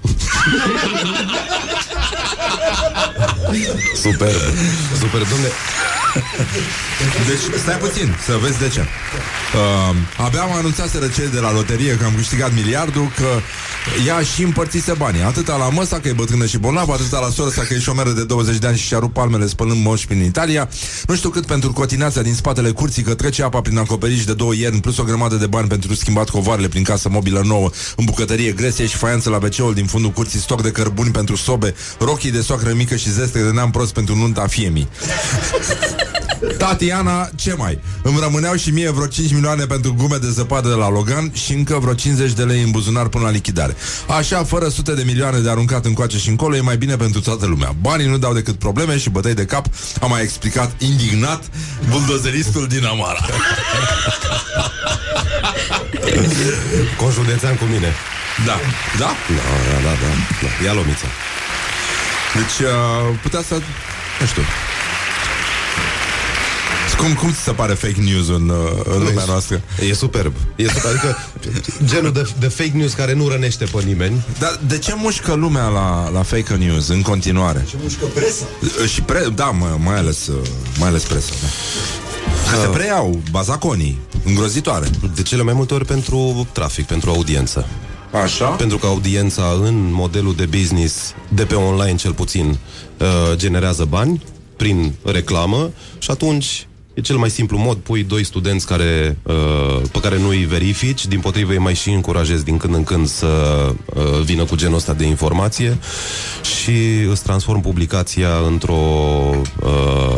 Super. Super, domne. Deci, stai puțin, să vezi de ce. Uh, abia am anunțat cei de la loterie că am câștigat miliardul, că ea și împărțise banii. Atâta la măsa că e bătrână și bolnavă, atâta la sora sa că e șomeră de 20 de ani și și-a rupt palmele spălând moși prin Italia. Nu știu cât pentru cotineația din spatele curții, că trece apa prin acoperiș de două ierni, plus o grămadă de bani pentru schimbat covoarele prin casă mobilă nouă, în bucătărie gresie și faianță la wc din fundul curții, stoc de cărbuni pentru sobe, rochii de soacră mică și zestre de neam prost pentru nunta fiemii. Tatiana, ce mai? Îmi rămâneau și mie vreo 5 milioane pentru gume de zăpadă de la Logan și încă vreo 50 de lei în buzunar până la lichidare. Așa, fără sute de milioane de aruncat încoace și încolo, e mai bine pentru toată lumea. Banii nu dau decât probleme și bătăi de cap, a mai explicat indignat buldozeristul din Amara. Conjudețean cu mine. Da. Da? Da, da, da, da. da. Ia lomița. Deci, uh, putea să... Nu știu. Cum, cum ți se pare fake news în, uh, în lumea noastră? E superb. E superb. Adică genul de, de fake news care nu rănește pe nimeni. Dar de ce mușcă lumea la, la fake news în continuare? Ce mușcă presa. Și pre, da, mă, mai ales, uh, mai ales presa, da. Că se preiau bazaconii, îngrozitoare. De cele mai multe ori pentru trafic, pentru audiență. Așa? Pentru că audiența în modelul de business, de pe online cel puțin, uh, generează bani prin reclamă și atunci e cel mai simplu mod, pui doi studenți care, uh, pe care nu îi verifici, din potrivă îi mai și încurajezi din când în când să uh, vină cu genul ăsta de informație și îți transform publicația într-o uh,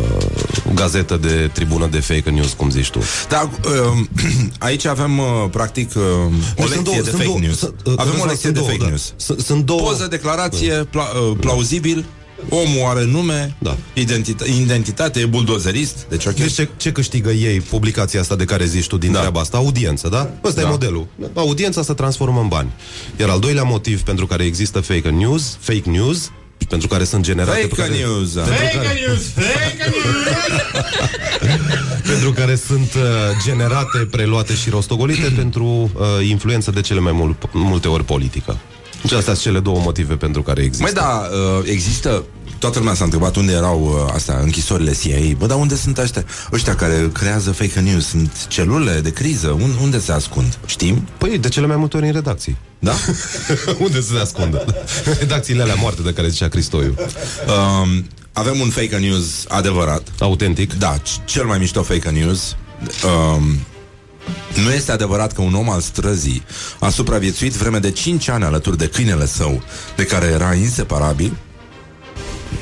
gazetă de tribună de fake news, cum zici tu. Da, uh, aici avem, uh, practic, uh, o Deci lecție sunt două- de sunt fake două- news. sunt- uh, avem o sunt lecție de două, fake da. news. Sunt- Sunt două... Poză, declarație, pla, uh, plauzibil, Omul are nume, Da. identita- identitate, e buldozerist, deci ok. Deci ce, ce câștigă ei publicația asta de care zici tu din da. treaba asta? Audiență, da? Ăsta Da. e modelul. Audiența se transformă în bani. Iar al doilea motiv pentru care există fake news, fake news, pentru care sunt generate... Fake pe care, news, da. Pentru Fake care, news, fake news! pentru care sunt uh, generate, preluate și rostogolite pentru uh, influență de cele mai mul- multe ori politică. Deci astea sunt cele două motive pentru care există. Mai da, uh, există Toată lumea s-a întrebat unde erau uh, astea, închisorile CIA. Bă, dar unde sunt ăștia? Ăștia care creează fake news sunt celule de criză. Un, unde se ascund? Știm? Păi, de cele mai multe ori în redacții. Da? unde se ascundă? Redacțiile alea moarte de care zicea Cristoiu. Um, avem un fake news adevărat. Autentic. Da, c- cel mai mișto fake news. Um, nu este adevărat că un om al străzii a supraviețuit vreme de 5 ani alături de câinele său, de care era inseparabil,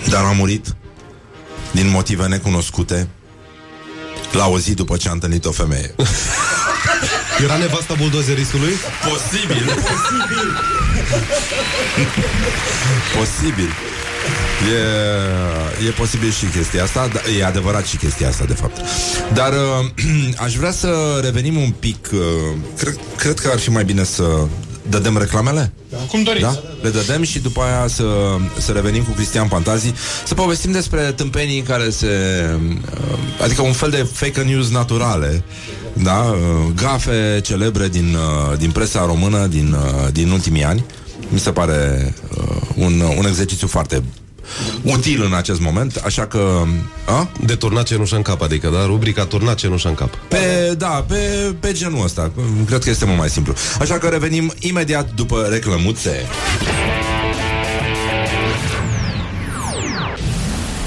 dar a murit din motive necunoscute la o zi după ce a întâlnit o femeie. Era nevasta buldozeristului? Posibil. Posibil. E, e posibil și chestia asta, da, e adevărat și chestia asta, de fapt. Dar uh, aș vrea să revenim un pic. Uh, cred, cred că ar fi mai bine să dădem reclamele. Cum doriți. Da? Le dădem și după aia să, să revenim cu Cristian Pantazi Să povestim despre tâmpenii care se... uh, Adică un fel de fake news naturale da? Uh, Gafe celebre din, uh, din presa română din, uh, din ultimii ani Mi se pare uh, un, un exercițiu foarte util în acest moment Așa că... A? De turnat cenușa în cap, adică, da? Rubrica turnat cenușa în cap. Pe, da, pe, pe genul ăsta Cred că este mult mai simplu Așa că revenim imediat după reclămuțe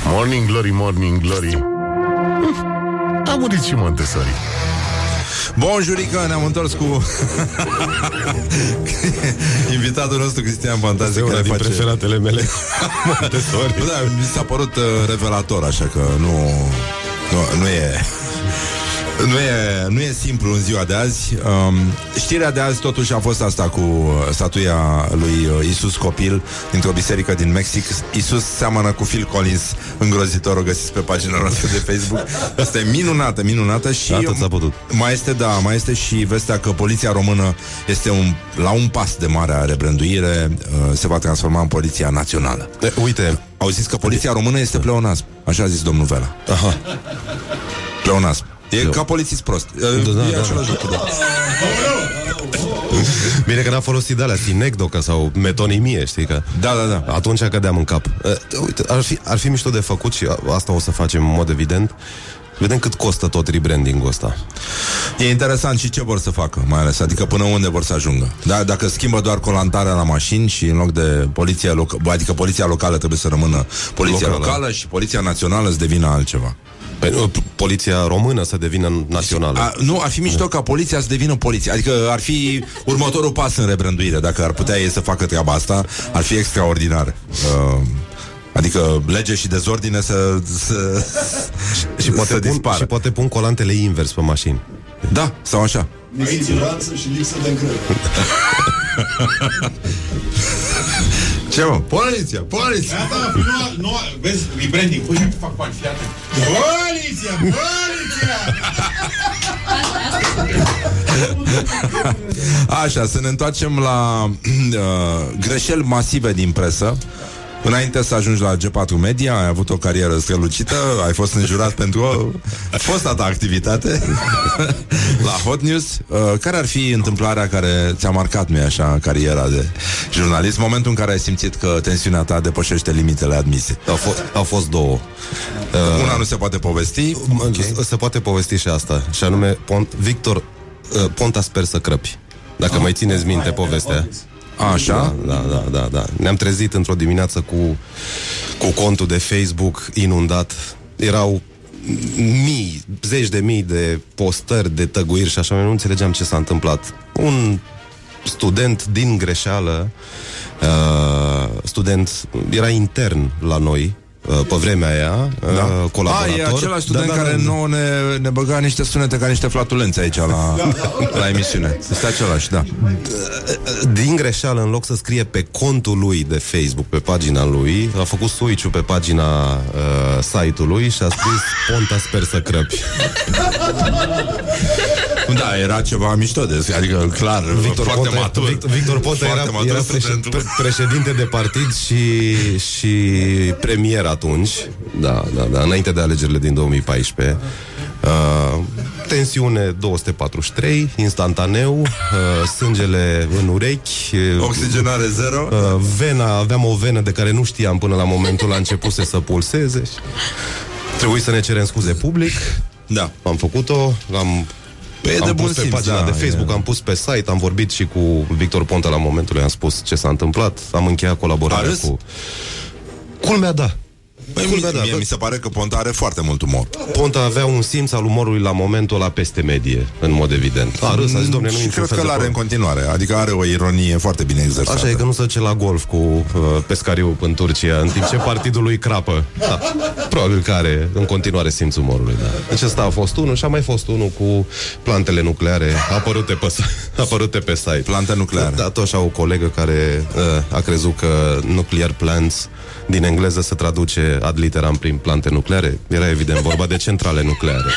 Morning Glory, Morning Glory Uf, A murit și Montessori Bun, jurică, ne-am întors cu invitatul nostru Cristian Fantazie Una care din face... preferatele mele. Montessori. Da, mi s-a părut uh, revelator, așa că nu, nu, nu e... Nu e, nu e simplu în ziua de azi um, Știrea de azi totuși a fost asta Cu uh, statuia lui uh, Isus copil Dintr-o biserică din Mexic Isus seamănă cu Phil Collins Îngrozitor, o găsiți pe pagina noastră de Facebook Asta e minunată, minunată Și Atât s-a putut. mai este, da, mai este și vestea că poliția română este un, la un pas de mare rebrânduire, uh, se va transforma în poliția națională. E, uite, Au zis că poliția română este pleonasm. Așa a zis domnul Vela. aha, Pleonasm. E ca polițist prost. Da, da, e da. același lucru, da. Bine că n-a folosit de alea sinecdocă sau metonimie, știi că Da, da, da. Atunci cădeam în cap uh, Uite, ar fi, ar fi mișto de făcut Și a- asta o să facem în mod evident Vedem cât costă tot rebranding-ul ăsta E interesant și ce vor să facă, mai ales, adică până unde vor să ajungă. Da, dacă schimbă doar colantarea la mașini și în loc de poliția locală, adică poliția locală trebuie să rămână poliția Locală. locală, și poliția națională să devină altceva. Păi, uh, Poliția română să devină națională A, nu, ar fi mișto ca poliția să devină poliție. Adică ar fi următorul pas în rebrânduire. Dacă ar putea ei să facă treaba asta, ar fi extraordinar. Uh, adică lege și dezordine să, să, și, poate să pun, dispară. și poate pun colantele invers pe mașini Da, sau așa. Nesiguranță și lipsă de încredere. Ce mă? Poliția, poliția! Gata, nu, nu, vezi, rebranding, păi uite, fac bani, fii atent. Poliția, poliția! Așa, să ne întoarcem la uh, greșeli masive din presă. Înainte să ajungi la G4 Media, ai avut o carieră strălucită, ai fost înjurat pentru o fosta ta activitate la Hot News. Uh, care ar fi întâmplarea care ți-a marcat, nu așa, cariera de jurnalist, momentul în care ai simțit că tensiunea ta depășește limitele admise? Au, fost, au fost două Uh, Una nu se poate povesti. okay. Se poate povesti și asta Și anume, Pont, Victor uh, Ponta sper să crăpi Dacă mai țineți minte povestea Așa? Da, da, da, da. Ne-am trezit într-o dimineață cu, cu contul de Facebook inundat. Erau mii, zeci de mii de postări, de tăguiri și așa, noi nu înțelegeam ce s-a întâmplat. Un student din greșeală, uh, student, era intern la noi, uh, pe vremea aia, da. uh, colaborator. A, e același student da, da, care da, nouă ne, ne băga niște sunete ca niște flatulențe aici la, la emisiune. Este același, da. Din greșeală, în loc să scrie pe contul lui de Facebook, pe pagina lui, a făcut switch pe pagina uh, site-ului și a scris Ponta sper să crăpi. Da, era ceva mișto de adică clar, Victor foarte Ponta, matur. Victor, Victor Ponta era, Foarte matur era preș- studentul. pre- președinte de partid și, și premier atunci, da, da, da, înainte de alegerile din 2014. Uh, tensiune 243, instantaneu, uh, sângele în urechi, uh, Oxigenare zero. uh, vena, aveam o venă de care nu știam până la momentul a începuse să pulseze și trebuie să ne cerem scuze public. Da. Am făcut-o, am Păi e am de pus bun pe simț, pagina da, de Facebook, e- am pus pe site, am vorbit și cu Victor Ponta la momentul, i-am spus ce s-a întâmplat, am încheiat colaborarea A râs? cu... Culmea, da. Păi, mie, mie mi se pare că Ponta are foarte mult umor. Ponta avea un simț al umorului la momentul ăla peste medie, în mod evident. A râs, a zis, domne, nu și niciun cred fel că de l-are în problemă." continuare. Adică are o ironie foarte bine exersată. Așa e că nu se duce la golf cu uh, pescariu în Turcia, în timp ce partidul lui crapă. Da. Probabil că are în continuare simțul umorului, da. Deci ăsta a fost unul și a mai fost unul cu plantele nucleare apărute pe, apărute pe site. Plante nucleare. Da, tot așa o colegă care uh, a crezut că nuclear plants din engleză se traduce ad literam prin plante nucleare. Era evident vorba de centrale nucleare.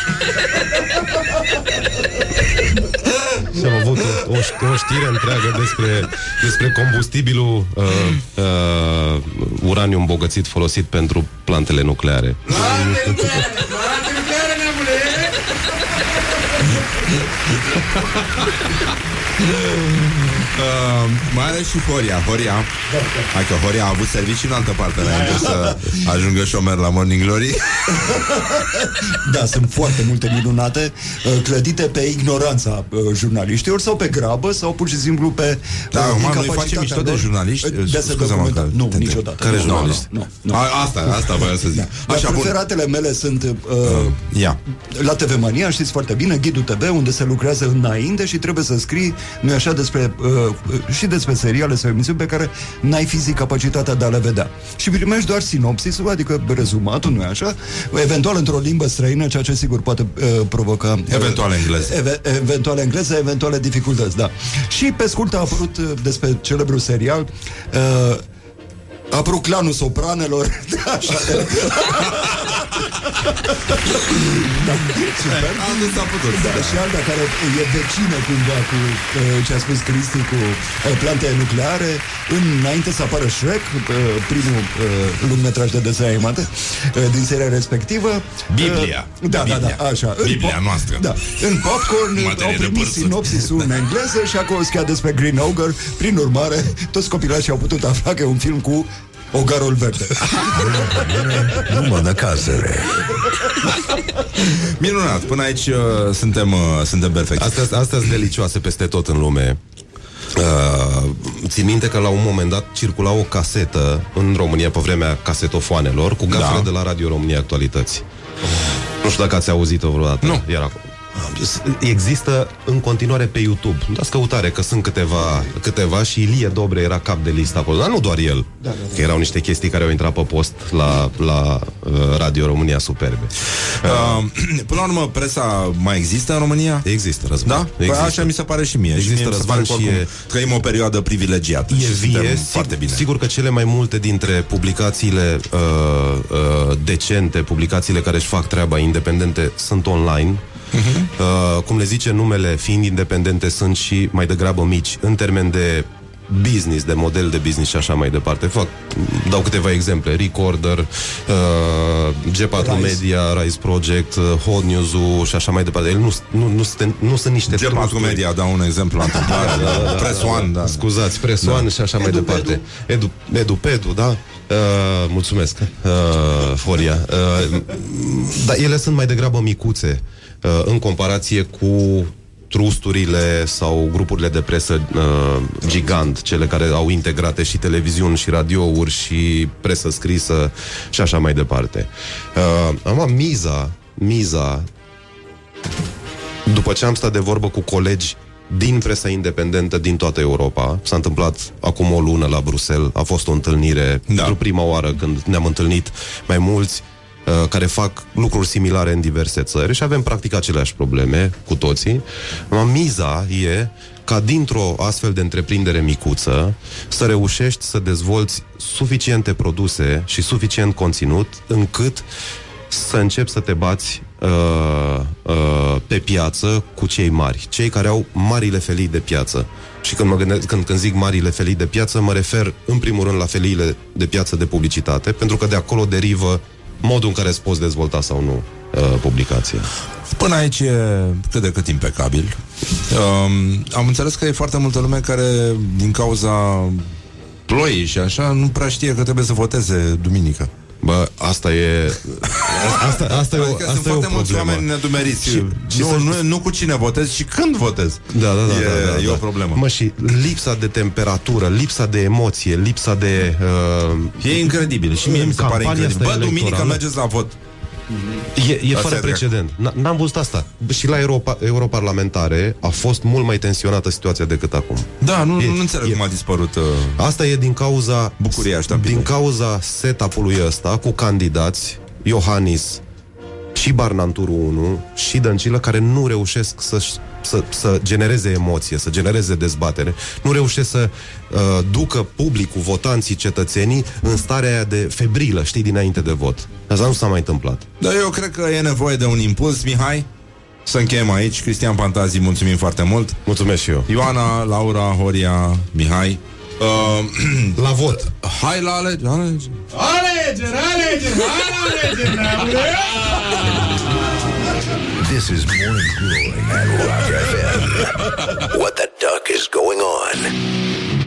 Și am avut o, o, ș- o știre întreagă despre, despre combustibilul uh, uh, uraniu îmbogățit folosit pentru plantele nucleare. Uh, mai are și Horia. Horia. Hai că Horia a avut servicii în altă parte înainte să ajungă șomer la Morning Glory. Da, sunt foarte multe minunate uh, clădite pe ignoranța uh, jurnaliștilor sau pe grabă sau pur și simplu pe Da, uh, acum noi incapacitatea facem mișto de lor jurnaliști. de a se Scuze-mă documenta. că Nu, te întreb. niciodată. Care Nu, jurnaliști? Nu, nu, nu. A, asta, asta voiam să zic. Dar Așa, bun. preferatele mele sunt uh, Ia. la TV Mania, știți foarte bine, Ghidul TV, unde se lucrează înainte și trebuie să scrii, nu așa, despre, uh, și despre seriale sau emisiuni pe care n-ai fizic capacitatea de a le vedea. Și primești doar sinopsisul, adică rezumatul, nu așa, eventual într-o limbă străină, ceea ce sigur poate uh, provoca... Uh, Eventual engleză. Eve- eventuale engleză, eventuale dificultăți, da. Și pe scurt a apărut uh, despre celebrul serial uh, a apărut clanul sopranelor Așa da, super. Am dus a putut. Da, și alta care e vecină cumva cu uh, ce a spus Cristi cu uh, plante nucleare în, înainte să apară Shrek uh, primul uh, lungmetraj de desen animate uh, din seria respectivă Biblia. uh, da, Biblia. da, da, așa În Biblia pop- noastră. da, în popcorn Materie au de primit părsări. sinopsisul în engleză și acolo scria despre Green Ogre prin urmare toți copilașii au putut afla că e un film cu Ogarul verde Nu mănă casere. Minunat, până aici uh, suntem, uh, suntem perfecti. Astea, astea sunt delicioase peste tot în lume. Uh, țin minte că la un moment dat circula o casetă în România pe vremea casetofoanelor cu gafele Da. de la Radio România Actualități. Nu știu dacă ați auzit-o vreodată. Nu. Era acolo. Există în continuare pe YouTube. Dați căutare că sunt câteva, câteva și Ilie Dobre era cap de listă acolo. Dar nu doar el. Da, da, da. Că erau niște chestii care au intrat pe post la, la uh, Radio România Superbe. Uh, până la urmă, presa mai există în România? Există, Răzvan. Da? Păi Există. așa mi se pare și mie. Există, și mie mi se pare Răzvan, că și oricum e- Trăim o perioadă privilegiată. E și suntem vie, foarte sigur, bine. sigur că cele mai multe dintre publicațiile uh, uh, decente, publicațiile care își fac treaba independente, sunt online. Uh-huh. Uh, cum le zice numele, fiind independente, sunt și mai degrabă mici, în termen de business, de model de business și așa mai departe. Fac, dau câteva exemple. Recorder, uh, G4 Rise. Media, Rise Project, uh, Hot News-ul și așa mai departe. Ele nu, nu, nu, sunt, nu sunt niște G4 trusturi. Media, dau un exemplu la întâmplare. Da, da, da, Press da, One, da. Scuzați, Press Da. One și așa mai Edu, departe. Edu, Edu Pedu, da? Uh, mulțumesc, uh, Foria. Uh, dar ele sunt mai degrabă micuțe uh, în comparație cu trusturile sau grupurile de presă uh, gigant, cele care au integrate și televiziuni și radiouri și presă scrisă și așa mai departe. Uh, am miza, miza după ce am stat de vorbă cu colegi din presa independentă din toată Europa. S-a întâmplat acum o lună la Bruxelles, a fost o întâlnire da. pentru prima oară când ne-am întâlnit mai mulți uh, care fac lucruri similare în diverse țări și avem practic aceleași probleme cu toții. Miza e ca dintr-o astfel de întreprindere micuță să reușești să dezvolți suficiente produse și suficient conținut încât să începi să te bați uh, uh, pe piață cu cei mari, cei care au marile felii de piață. Și când, mă gândesc, când, când zic marile felii de piață, mă refer în primul rând la feliile de piață de publicitate, pentru că de acolo derivă modul în care îți poți dezvolta sau nu uh, publicația. Până aici e cât de cât impecabil. Um, am înțeles că e foarte multă lume care, din cauza ploii și așa, nu prea știe că trebuie să voteze duminică. Bă, asta e... Asta, asta e o, adică asta sunt e o foarte mulți problemă. oameni nedumeriți. Și- și nu, să- nu, nu cu cine votez, ci când votez. Da, da, da, e, da, da, e da. o problemă. Mă, și lipsa de temperatură, lipsa de emoție, lipsa de... Uh, E incredibil și mie mi se pare campania incredibil. asta Bă, duminică electorală mergeți la vot. E, e Asta fără e drept. precedent. N- N-am văzut asta. Și la Europa, europarlamentare a fost mult mai tensionată situația decât acum. Da, nu, E- nu înțeleg e- cum a dispărut uh, Asta e din cauza bucuria asta. din cauza setup-ului ăsta cu candidați Iohannis și Barnanturu 1 și Dăncilă care nu reușesc să, să, să genereze emoție, să genereze dezbatere, nu reușesc să uh, ducă publicul, votanții, cetățenii în starea aia de febrilă, știi, dinainte de vot. Asta nu s-a mai întâmplat. Dar eu cred că e nevoie de un impuls, Mihai. Să încheiem aici. Cristian Pantazi, mulțumim foarte mult. Mulțumesc și eu. Ioana, Laura, Horia, Mihai. Uh, la vot. Hai la alegeri. alegeri. Alegeri, alegeri, hai la alegeri, neamule! This is Morning Glory at Rock FM. What the duck is going on?